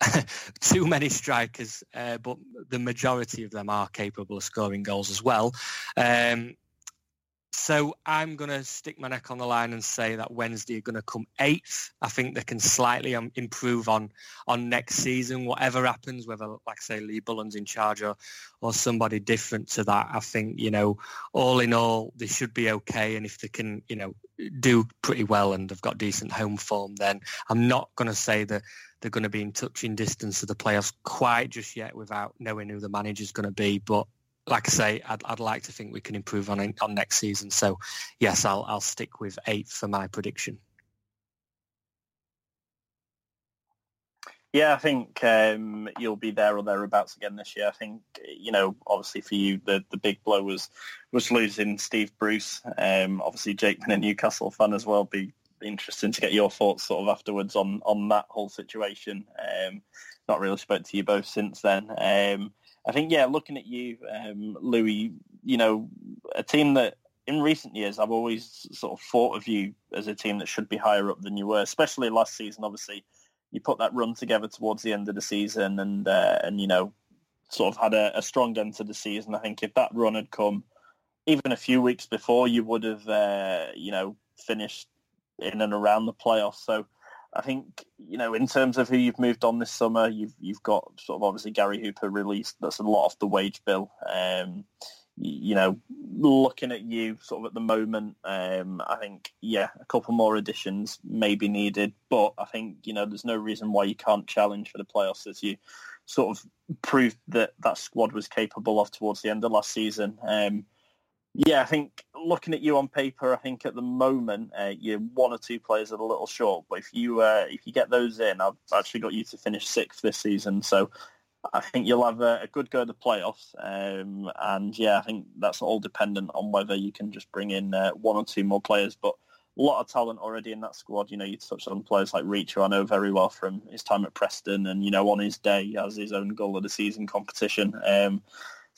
too many strikers, uh, but the majority of them are capable of scoring goals as well. Um, So I'm going to stick my neck on the line and say that Wednesday are going to come eighth. I think they can slightly um, improve on on next season, whatever happens, whether, like say, Lee Bullen's in charge or, or somebody different to that. I think, you know, all in all, they should be okay. And if they can, you know, do pretty well and they've got decent home form, then I'm not going to say that they're going to be in touching distance of the playoffs quite just yet without knowing who the manager's going to be. But like I say, I'd, I'd like to think we can improve on on next season. So yes, I'll I'll stick with eighth for my prediction. Yeah, I think um, you'll be there or thereabouts again this year. I think you know, obviously for you, the, the big blow was was losing Steve Bruce. Um, obviously, Jake been a Newcastle fan as well. Be interesting to get your thoughts sort of afterwards on on that whole situation. Um, not really spoke to you both since then. Um, I think, yeah, looking at you, um, Louis, you know, a team that in recent years I've always sort of thought of you as a team that should be higher up than you were, especially last season. Obviously, you put that run together towards the end of the season, and uh, and you know, sort of had a, a, strong end to the season. I think if that run had come even a few weeks before, you would have, uh, you know, finished in and around the playoffs. So I think you know in terms of who you've moved on this summer, you've you've got sort of obviously Gary Hooper released. That's a lot off the wage bill. Um, you know, looking at you sort of at the moment, um, I think yeah, a couple more additions may be needed, but I think you know there's no reason why you can't challenge for the playoffs as you sort of proved that that squad was capable of towards the end of last season. Um, yeah, I think looking at you on paper, I think at the moment uh, you're one or two players are a little short. But if you uh, if you get those in, I've actually got you to finish sixth this season. So I think you'll have a, a good go at the playoffs. Um, and yeah, I think that's all dependent on whether you can just bring in uh, one or two more players. But a lot of talent already in that squad. You know, you touched on players like Reach, who I know very well from his time at Preston, and you know, on his day, he has his own goal of the season competition. Um,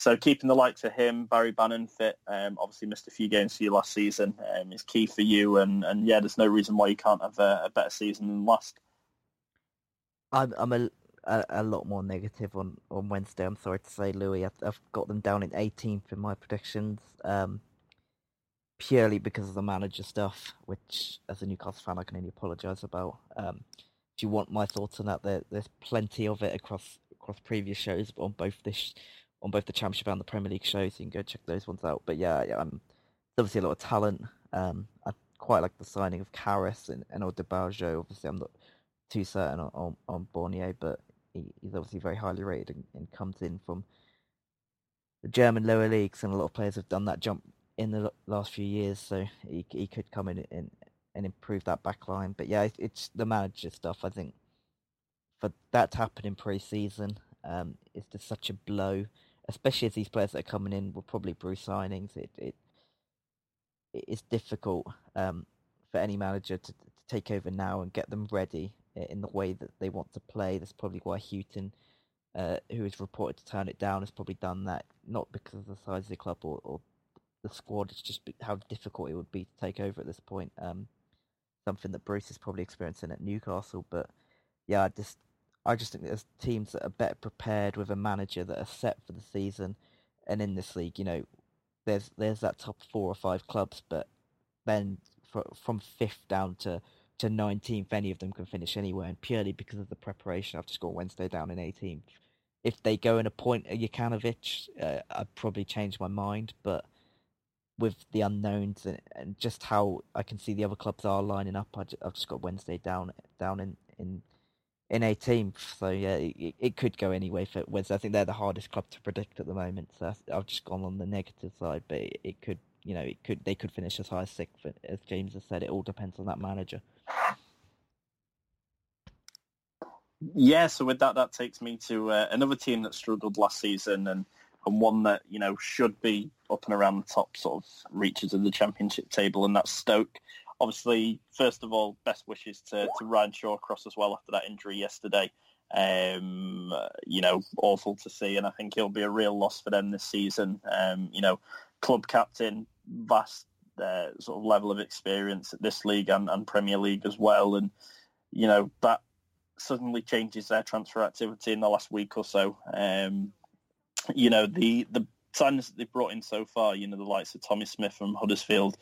so keeping the likes of him, Barry Bannan fit, um, obviously missed a few games for you last season, um, is key for you. And, and yeah, there's no reason why you can't have a, a better season than last. I'm, I'm a, a, a, lot more negative on, on Wednesday. I'm sorry to say, Louis. I've, I've got them down in 18th in my predictions, um, purely because of the manager stuff, which as a Newcastle fan I can only apologise about. Um, if you want my thoughts on that, there, there's plenty of it across across previous shows on both this on both the Championship and the Premier League shows. So you can go check those ones out. But yeah, yeah um, there's obviously a lot of talent. Um, I quite like the signing of Karius and, and. Obviously, I'm not too certain on, on, on Borner, but he, he's obviously very highly rated and, and, comes in from the German lower leagues, and a lot of players have done that jump in the last few years. So he he could come in and, and improve that back line. But yeah, it's the manager stuff. I think for that to happen in pre-season um, is just such a blow especially as these players that are coming in were probably Bruce signings. It it it's difficult um, for any manager to, to, take over now and get them ready in the way that they want to play. That's probably why Hughton, uh, who is reported to turn it down, has probably done that not because of the size of the club or, or the squad. It's just how difficult it would be to take over at this point. Um, something that Bruce is probably experiencing at Newcastle, but yeah, I just I just think there's teams that are better prepared with a manager that are set for the season, and in this league, you know, there's there's that top four or five clubs, but then for, from fifth down to to 19th, any of them can finish anywhere, and purely because of the preparation, I've just got Wednesday down in 18th. If they go and appoint a Jokanovic, uh, I'd probably change my mind, but with the unknowns and, and, just how I can see the other clubs are lining up, I, have just got Wednesday down down in, in in 18th. So yeah, it, it, could go anyway for Wednesday. I think they're the hardest club to predict at the moment. So I've just gone on the negative side, but it, it could, you know, it could they could finish as high as sixth. As James has said, it all depends on that manager. Yeah, so with that, that takes me to uh, another team that struggled last season and, and one that, you know, should be up and around the top sort of reaches of the championship table, and that's Stoke obviously, first of all, best wishes to, to Ryan Shawcross as well after that injury yesterday. Um, you know, awful to see, and I think he'll be a real loss for them this season. Um, you know, club captain, vast uh, sort of level of experience at this league and, and Premier League as well, and you know that suddenly changes their transfer activity in the last week or so. Um, you know, the the signings that they've brought in so far, you know, the likes of Tommy Smith from Huddersfield,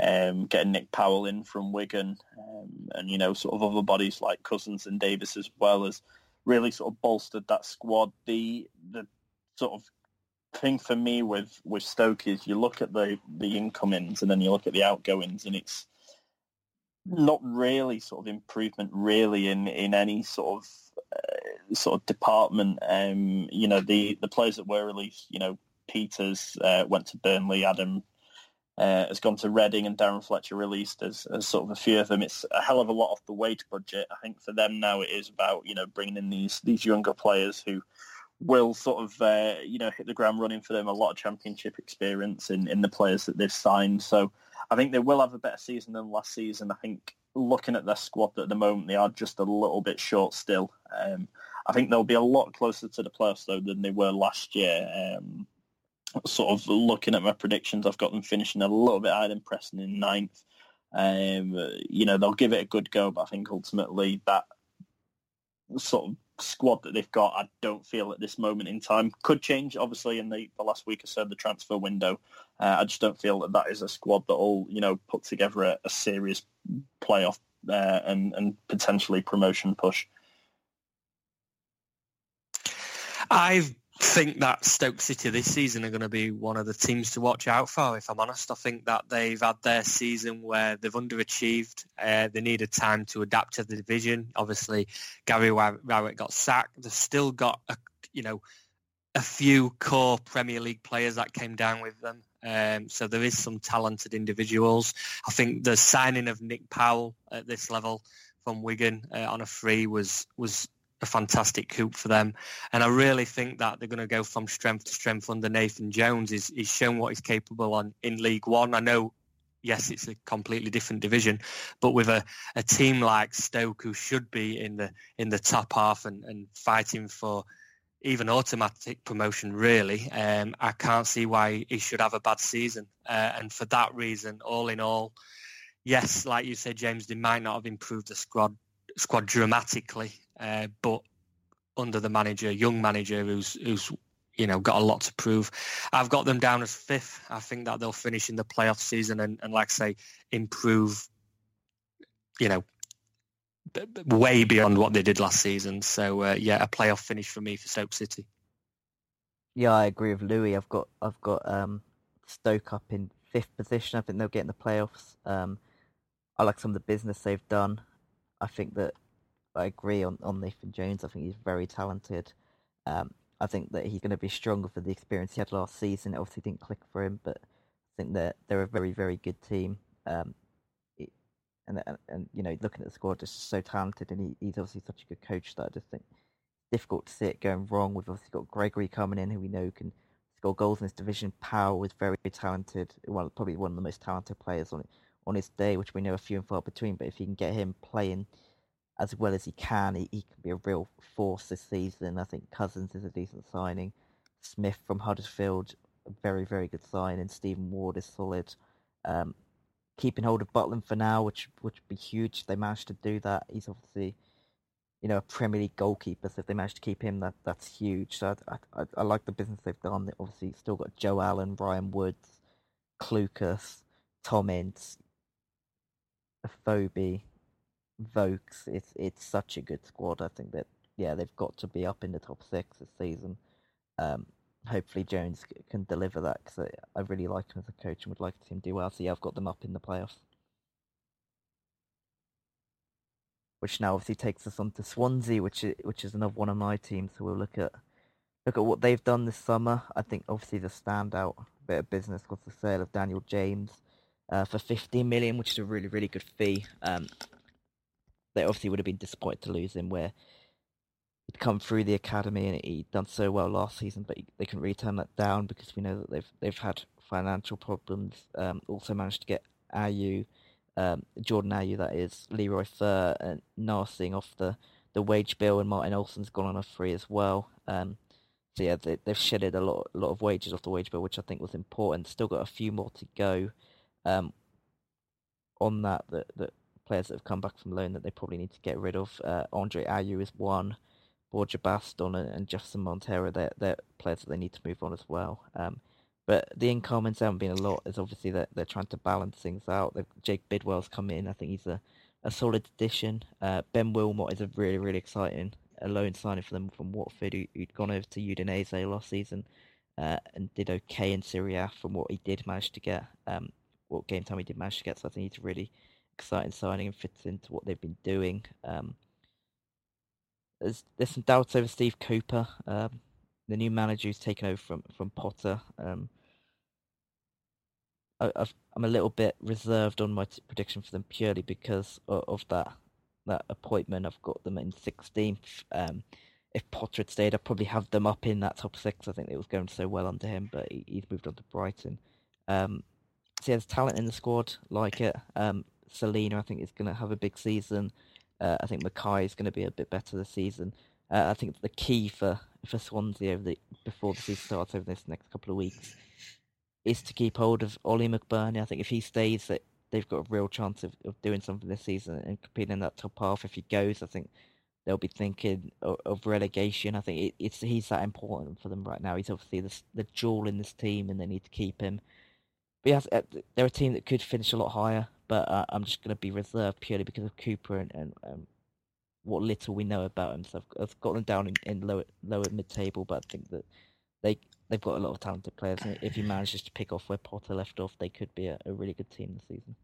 um, getting Nick Powell in from Wigan, um, and, you know, sort of other bodies like Cousins and Davis as well as really sort of bolstered that squad. The the sort of thing for me with, with Stoke is you look at the, the incomings and then you look at the outgoings and it's not really sort of improvement really in, in any sort of uh, sort of department. Um, you know, the, the players that were released, you know, Pieters uh, went to Burnley, Adam uh, has gone to Reading and Darren Fletcher released as, as sort of a few of them. It's a hell of a lot off the wage budget. I think for them now it is about, you know, bringing in these, these younger players who will sort of, uh, you know, hit the ground running for them. A lot of championship experience in, in the players that they've signed. So I think they will have a better season than last season. I think looking at their squad at the moment, they are just a little bit short still. Um, I think they'll be a lot closer to the playoffs though than they were last year. Um, sort of looking at my predictions, I've got them finishing a little bit higher than Preston in ninth. Um, you know, they'll give it a good go, but I think ultimately that sort of squad that they've got, I don't feel at this moment in time could change. Obviously, in the, the last week or so, the transfer window, uh, I just don't feel that that is a squad that will, you know, put together a, a serious playoff uh, and and potentially promotion push. I've think that Stoke City this season are going to be one of the teams to watch out for. If I'm honest, I think that they've had their season where they've underachieved. Uh, they needed time to adapt to the division. Obviously, Gary Rowett got sacked. They've still got a, you know a few core Premier League players that came down with them. Um, so there is some talented individuals. I think the signing of Nick Powell at this level from Wigan uh, on a free was was a fantastic coup for them. And I really think that they're going to go from strength to strength under Nathan Jones. He's, he's shown what he's capable on in League One. I know, yes, it's a completely different division, but with a, a team like Stoke who should be in the in the top half and, and fighting for even automatic promotion, really, um, I can't see why he should have a bad season. Uh, and for that reason, all in all, yes, like you said, James, they might not have improved the squad squad dramatically, uh, but under the manager, young manager who's who's you know got a lot to prove. I've got them down as fifth. I think that they'll finish in the playoff season and, and like I say, improve. You know, way beyond what they did last season. So uh, yeah, a playoff finish for me for Stoke City. Yeah, I agree with Louis. I've got I've got um, Stoke up in fifth position. I think they'll get in the playoffs. Um, I like some of the business they've done. I think that I agree on, on Nathan Jones. I think he's very talented. Um, I think that he's going to be stronger for the experience he had last season. It obviously didn't click for him, but I think that they're a very, very good team. Um, it, and, and, and, you know, looking at the squad, just so talented, and he, he's obviously such a good coach that I just think it's difficult to see it going wrong. We've obviously got Gregory coming in, who we know can score goals in this division. Powell is very talented, well, probably one of the most talented players on on his day, which we know are few and far between. But if you can get him playing as well as he can. He, he can be a real force this season. I think Cousins is a decent signing. Smith from Huddersfield, a very, very good sign. And Stephen Ward is solid. Um, keeping hold of Butland for now, which would be huge. They managed to do that. He's obviously, you know, a Premier League goalkeeper. So if they manage to keep him, that that's huge. So I, I, I like the business they've done. They obviously still got Joe Allen, Ryan Woods, Clucas, Tom Ince, Afobe, Vokes, it's it's such a good squad. I think that yeah, they've got to be up in the top six this season. Um, hopefully Jones can deliver that because I, I, really like him as a coach and would like to see him do well. So yeah, I've got them up in the playoffs. Which now obviously takes us on to Swansea, which is, which is another one of my teams. So we'll look at look at what they've done this summer. I think obviously the standout bit of business was the sale of Daniel James uh, for 15 million, which is a really really good fee. Um, they obviously would have been disappointed to lose him where he'd come through the academy and he'd done so well last season, but they couldn't really turn that down because we know that they've they've had financial problems. Um, also managed to get Ayew, um, Jordan Ayew, that is Leroy Fer and Narsingh off the, the wage bill, and Martin Olsson's gone on a free as well. Um, so yeah, they, have shedded a lot a lot of wages off the wage bill, which I think was important. Still got a few more to go. Um, on that, that that players that have come back from loan that they probably need to get rid of. Uh, Andre Ayew is one. Borja Baston and, and Jefferson Montero, they're, they're players that they need to move on as well. Um, but the incomings haven't been a lot. It's obviously that they're trying to balance things out. Jake Bidwell's come in. I think he's a, a solid addition. Uh, ben Wilmot is a really really exciting a loan signing for them from Watford, who, had gone over to Udinese last season uh, and did okay in Serie A from what he did manage to get. Um, what game time he did manage to get. So I think he's really exciting signing and fits into what they've been doing. Um, there's there's some doubts over Steve Cooper, um, the new manager who's taken over from from Potter. Um, I, am a little bit reserved on my t- prediction for them purely because of, of, that that appointment. I've got them in 16th. Um, if Potter had stayed, I'd probably have them up in that top six. I think it was going so well under him, but he, he's moved on to Brighton. Um, so he has talent in the squad, like it. Um, Celina, I think, is going to have a big season. Uh, I think McKay is going to be a bit better this season. Uh, I think the key for, for Swansea over the, before the season starts over this next couple of weeks is to keep hold of Oli McBurnie. I think if he stays, that they've got a real chance of, of doing something this season and competing in that top half. If he goes, I think they'll be thinking of, of relegation. I think it, it's he's that important for them right now. He's obviously the, the jewel in this team, and they need to keep him. But yes, uh, they're a team that could finish a lot higher, but uh, I'm just going to be reserved purely because of Cooper and, and um, what little we know about him. So I've, I've got them down in, in lower lower mid table, but I think that they they've got a lot of talented players. And if he manages to pick off where Potter left off, they could be a, a really good team this season.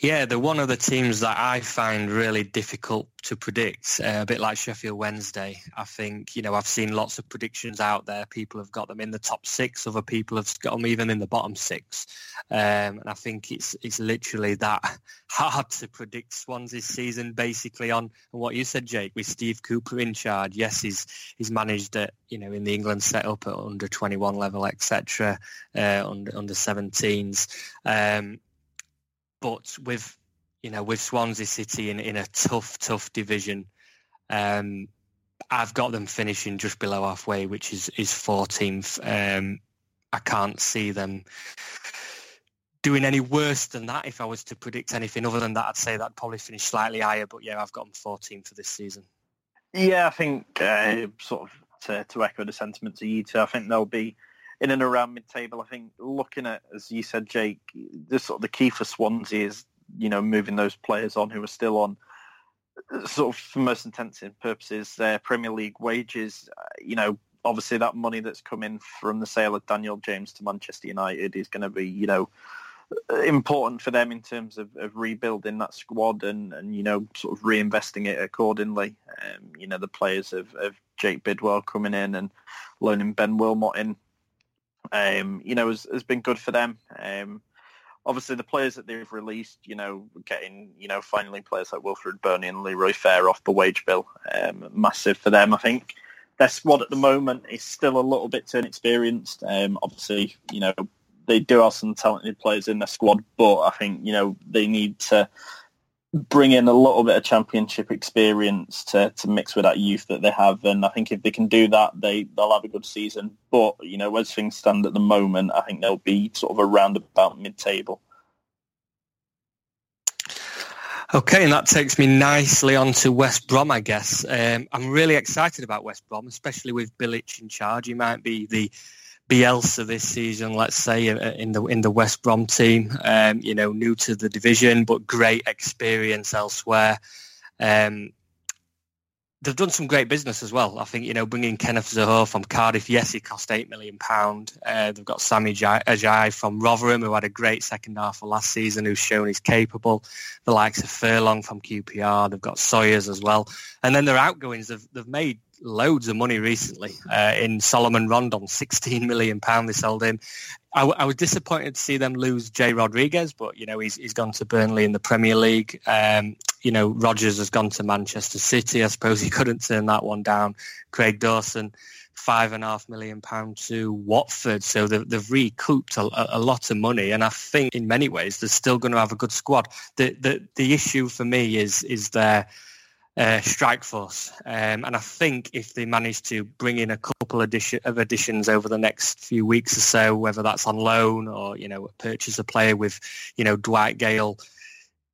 Yeah, they're one of the teams that I find really difficult to predict, uh, a bit like Sheffield Wednesday. I think, you know, I've seen lots of predictions out there. People have got them in the top six, other people have got them even in the bottom six. Um, and I think it's it's literally that hard to predict Swansea's season basically on, what you said, Jake, with Steve Cooper in charge. Yes, he's he's managed it, you know, in the England setup at under 21 level, etc., uh, under, under 17s. Um, but with you know with Swansea City in, in a tough tough division, um, I've got them finishing just below halfway, which is is 14th. Um, I can't see them doing any worse than that. If I was to predict anything other than that, I'd say that'd probably finish slightly higher. But yeah, I've got them 14 for this season. Yeah, I think uh, sort of to, to echo the sentiments of you two, I think they'll be in and around mid-table. I think looking at, as you said, Jake, the sort of the key for Swansea is you know moving those players on who are still on sort of for most intents and purposes their Premier League wages. Uh, you know, obviously that money that's come in from the sale of Daniel James to Manchester United is going to be you know important for them in terms of, of rebuilding that squad and, and you know sort of reinvesting it accordingly. Um, you know the players of, of Jake Bidwell coming in and loaning Ben Wilmot in um, you know, has, has been good for them. Um, obviously, the players that they've released, you know, getting, you know, finally players like Wilfried Bony and Leroy Fer off the wage bill, um, massive for them. I think their squad at the moment is still a little bit too inexperienced. Um, obviously, you know, they do have some talented players in their squad, but I think, you know, they need to bring in a little bit of championship experience to, to mix with that youth that they have. And I think if they can do that, they, they'll have a good season. But, you know, as things stand at the moment, I think they'll be sort of around about mid-table. Okay, and that takes me nicely on to West Brom, I guess. Um, I'm really excited about West Brom, especially with Bilic in charge. He might be the Bielsa this season, let's say, uh, in the in the West Brom team. Um, you know, new to the division, but great experience elsewhere. Um, they've done some great business as well. I think you know bringing Kenneth Zohore from Cardiff. Yes, he cost eight million pound. Uh, they've got Semi Ajayi from Rotherham, who had a great second half of last season, who's shown he's capable. The likes of Furlong from QPR. They've got Sawyers as well, and then their outgoings. They've they've made loads of money recently uh, in Solomon Rondon, 16 million pound they sold him. I, I, was disappointed to see them lose Jay Rodriguez, but you know he's he's gone to Burnley in the Premier League. Um, you know Rogers has gone to Manchester City. I suppose he couldn't turn that one down. Craig Dawson, five and a half million pound to Watford, so they've, they've recouped a, a, lot of money. And I think in many ways they're still going to have a good squad. The the the issue for me is is their uh, strike force. Um, and I think if they manage to bring in a couple addition, of additions over the next few weeks or so, whether that's on loan or, you know, purchase a player with, you know, Dwight Gayle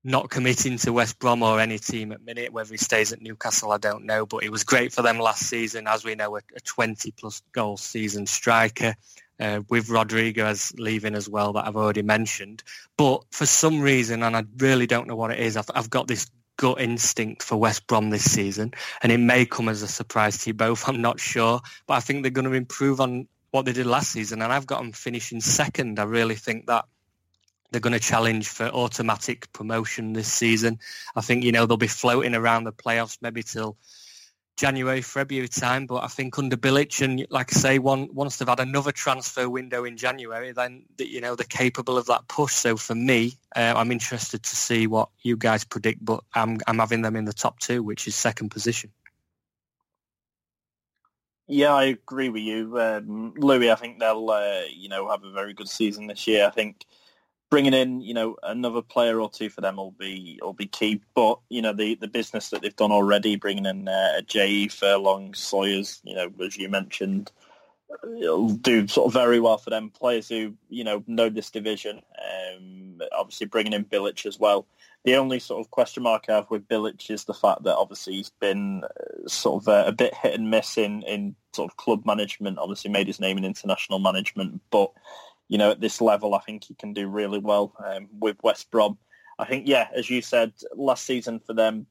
not committing to West Brom or any team at minute. Whether he stays at Newcastle, I don't know. But it was great for them last season, as we know, a, a 20 plus goal season striker. Uh, with Rodriguez leaving as well that I've already mentioned. But for some reason, and I really don't know what it is, I've, I've got this gut instinct for West Brom this season, and it may come as a surprise to you both. I'm not sure, but I think they're going to improve on what they did last season, and I've got them finishing second. I really think that they're going to challenge for automatic promotion this season. I think, you know, they'll be floating around the playoffs maybe till January, February time. But I think under Bilic and, like I say, one, once they've had another transfer window in January, then, you know, they're capable of that push. So for me, uh, I'm interested to see what you guys predict, but I'm, I'm having them in the top two, which is second position. Yeah, I agree with you, um, Louis. I think they'll, uh, you know, have a very good season this year. I think bringing in, you know, another player or two for them will be will be key. But you know, the the business that they've done already, bringing in uh, Jay Furlong, Sawyer's, you know, as you mentioned, it'll do sort of very well for them. Players who you know know this division. Um, obviously, bringing in Bilic as well. The only sort of question mark I have with Bilic is the fact that obviously he's been uh, sort of a, a bit hit and miss in, in sort of club management. Obviously, made his name in international management, but you know, at this level, I think he can do really well um, with West Brom. I think, yeah, as you said, last season for them,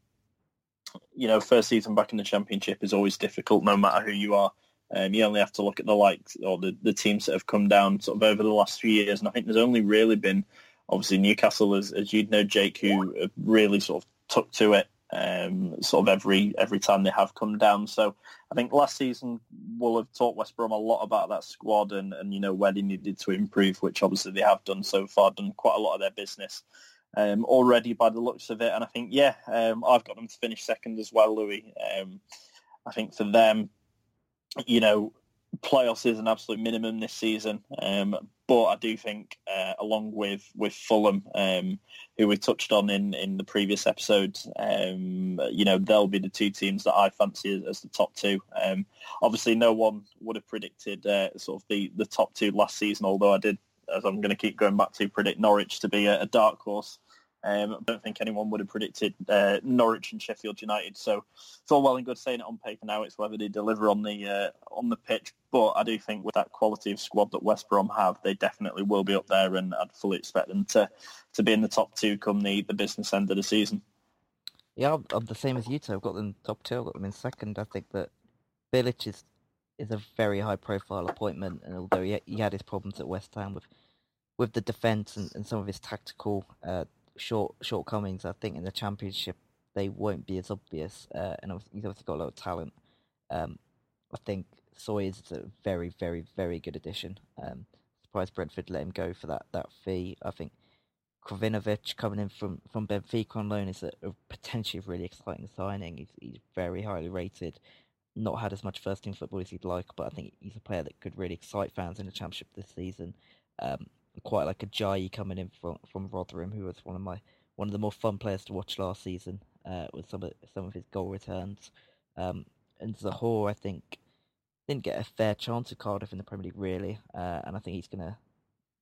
you know, first season back in the Championship is always difficult, no matter who you are. Um, you only have to look at the likes or the, the teams that have come down sort of over the last few years, and I think there's only really been, obviously, Newcastle, as, as you'd know, Jake, who really sort of took to it um, sort of every every time they have come down. So I think last season we'll have taught West Brom a lot about that squad and, and you know where they needed to improve, which obviously they have done so far, done quite a lot of their business um, already by the looks of it. And I think yeah, um, I've got them to finish second as well, Louis. Um, I think for them, you know, playoffs is an absolute minimum this season. Um, but I do think, uh, along with with Fulham, um, who we touched on in, in the previous episode, um, you know, they'll be the two teams that I fancy as, as the top two. Um, obviously, no one would have predicted uh, sort of the, the top two last season, although I did, as I'm going to keep going back to, predict Norwich to be a, a dark horse. Um, I don't think anyone would have predicted uh, Norwich and Sheffield United. So it's all well and good saying it on paper now. It's whether they deliver on the uh, on the pitch. But I do think with that quality of squad that West Brom have, they definitely will be up there, and I'd fully expect them to to be in the top two come the, the business end of the season. Yeah, I'm the same as you two. I've got them top two. I've got them in second. I think that Bilic is is a very high profile appointment, and although he, he had his problems at West Ham with with the defence and, and some of his tactical uh, short shortcomings. I think in the championship they won't be as obvious, uh, and he's obviously got a lot of talent. Um, I think Sawyer's is a very, very, very good addition. Um, surprised Brentford let him go for that, that fee. I think Krovinovic coming in from, from Benfica on loan is a, a potentially really exciting signing. He's, he's very highly rated. Not had as much first team football as he'd like, but I think he's a player that could really excite fans in the championship this season. Um, quite like Ajayi coming in from from Rotherham, who was one of my one of the more fun players to watch last season uh, with some of some of his goal returns. Um, and Zohore, I think, didn't get a fair chance at Cardiff in the Premier League really, uh, and I think he's going to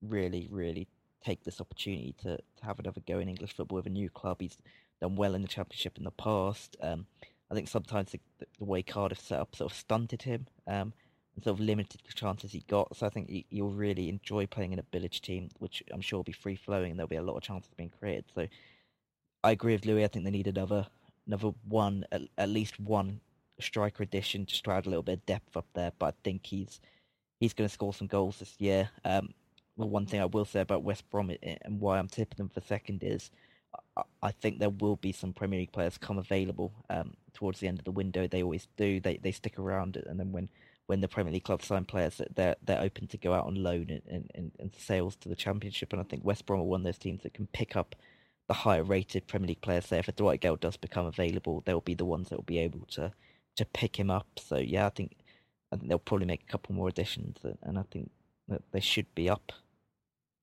really, really take this opportunity to, to have another go in English football with a new club. He's done well in the Championship in the past. Um, I think sometimes the, the, way Cardiff set up sort of stunted him. Um, sort of limited the chances he got. So I think you'll really enjoy playing in a Bilic team, which I'm sure will be free flowing and there'll be a lot of chances being created. So I agree with Louis. I think they need another another one, at, at least one striker addition just to add a little bit of depth up there. But I think he's he's going to score some goals this year. Um, well, one thing I will say about West Brom and why I'm tipping them for second is I think there will be some Premier League players come available um, towards the end of the window. They always do. They they stick around, and then when when the Premier League clubs sign players that they're they're open to go out on loan and, and, and sales to the Championship. And I think West Brom are one of those teams that can pick up the higher rated Premier League players. Say if a Dwight Gayle does become available, they'll be the ones that will be able to to pick him up. So yeah, I think I think they'll probably make a couple more additions, and I think that they should be up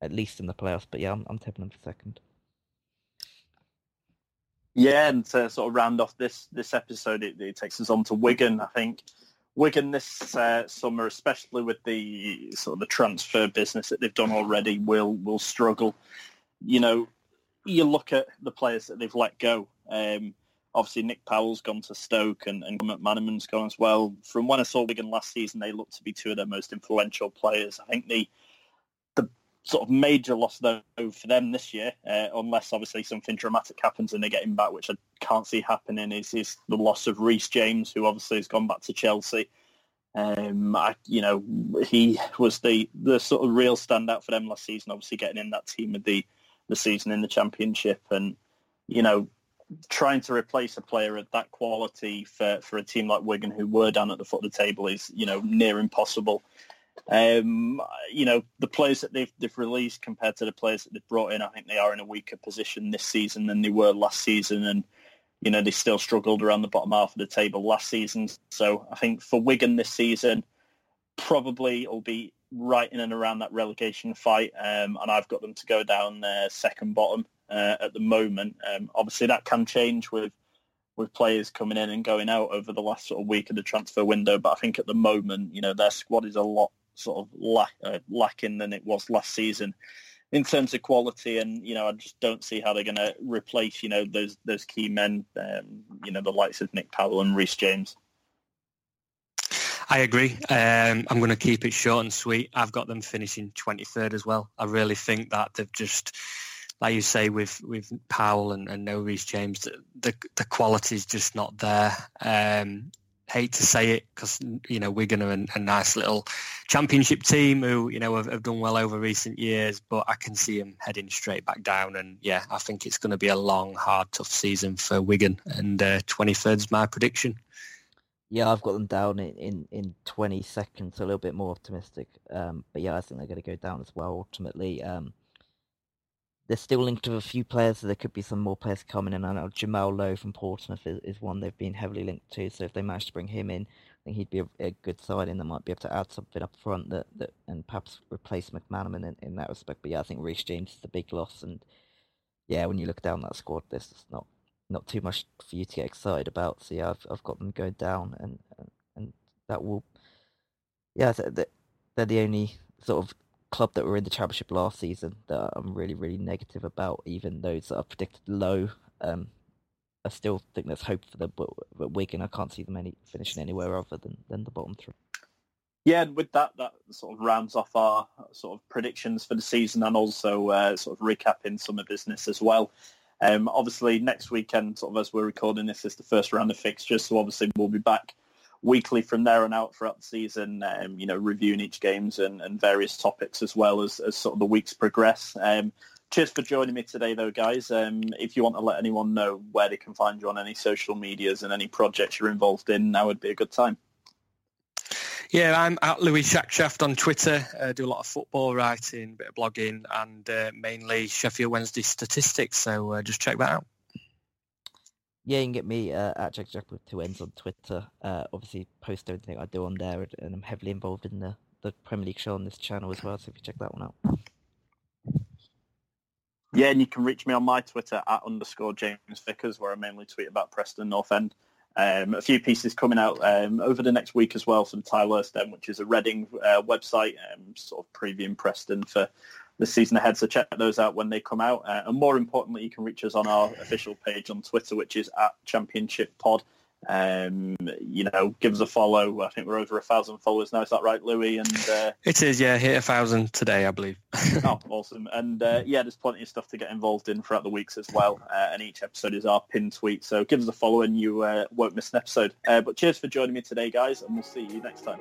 at least in the playoffs. But yeah, I'm, I'm tipping them for second. Yeah, and to sort of round off this this episode, it, it takes us on to Wigan. I think Wigan this uh, summer, especially with the sort of the transfer business that they've done already, will will struggle. You know, you look at the players that they've let go. Um, obviously, Nick Powell's gone to Stoke and, and McManaman's gone as well. From when I saw Wigan last season, they looked to be two of their most influential players. I think the the sort of major loss though for them this year, uh, unless obviously something dramatic happens and they get him back, which I can't see happening, is, is the loss of Reece James, who obviously has gone back to Chelsea. Um, I, you know, he was the the sort of real standout for them last season. Obviously, getting in that team of the the season in the championship, and you know, trying to replace a player of that quality for for a team like Wigan, who were down at the foot of the table, is you know near impossible. Um, you know, the players that they've they've released compared to the players that they've brought in, I think they are in a weaker position this season than they were last season, and you know, they still struggled around the bottom half of the table last season. So I think for Wigan this season, probably will be right in and around that relegation fight. Um, and I've got them to go down uh, second bottom uh, at the moment. Um, obviously, that can change with with players coming in and going out over the last sort of week of the transfer window. But I think at the moment, you know, their squad is a lot sort of uh, lacking than it was last season in terms of quality, and you know, I just don't see how they're going to replace you know those those key men, um, you know, the likes of Nick Powell and Reece James. I agree. Um, I'm going to keep it short and sweet. I've got them finishing 23rd as well. I really think that they've just, like you say, with with Powell and, and no Reece James, the, the the quality is just not there. Um, hate to say it because you know Wigan are a, a nice little championship team who you know have, have, done well over recent years, but I can see them heading straight back down. And yeah, I think it's going to be a long, hard, tough season for Wigan. And uh, 23rd is my prediction. Yeah, I've got them down in, in, in 20 seconds, so a little bit more optimistic. Um, but yeah, I think they're going to go down as well ultimately. Um, they're still linked to a few players, so there could be some more players coming in. I know Jamal Lowe from Portsmouth is, is one they've been heavily linked to, so if they manage to bring him in, I think he'd be a, a good signing that might be able to add something up front that, that and perhaps replace McManaman in, in that respect. But yeah, I think Reece James is the big loss, and yeah, when you look down that squad, there's not not too much for you to get excited about. So yeah, I've I've got them going down, and and that will, yeah, they're the only sort of club that were in the championship last season that I'm really, really negative about. Even those that are predicted low, um, I still think there's hope for them. But, but Wigan, I can't see them any finishing anywhere other than, than the bottom three. Yeah, and with that, that sort of rounds off our sort of predictions for the season and also uh, sort of recapping summer business as well. Um, obviously, next weekend, sort of as we're recording this, is the first round of fixtures, so obviously we'll be back weekly from there on out throughout the season, um, you know, reviewing each games and, and various topics as well as, as sort of the weeks progress. Um, cheers for joining me today, though, guys. Um, if you want to let anyone know where they can find you on any social medias and any projects you're involved in, now would be a good time. Yeah, I'm at Louis Shackshaft on Twitter. Uh, do a lot of football writing, bit of blogging, and uh, mainly Sheffield Wednesday statistics. So uh, just check that out. Yeah, you can get me uh, at Jack Jack with two ends on Twitter. Uh, obviously, post everything I do on there, and I'm heavily involved in the, the Premier League show on this channel as well. So if you check that one out. Yeah, and you can reach me on my Twitter at underscore James Vickers, where I mainly tweet about Preston North End. Um, a few pieces coming out um, over the next week as well from Tyler's Den, which is a Reading uh, website, um, sort of previewing Preston for the season ahead. So check those out when they come out. Uh, and more importantly, you can reach us on our official page on Twitter, which is at Championship Pod. Um, you know, give us a follow. I think we're over a thousand followers now. Is that right, Louis? And uh, it is, yeah, hit a thousand today, I believe. oh, awesome! And uh, yeah, there's plenty of stuff to get involved in throughout the weeks as well. Uh, and each episode is our pin tweet, so give us a follow, and you uh, won't miss an episode. Uh, but cheers for joining me today, guys, and we'll see you next time.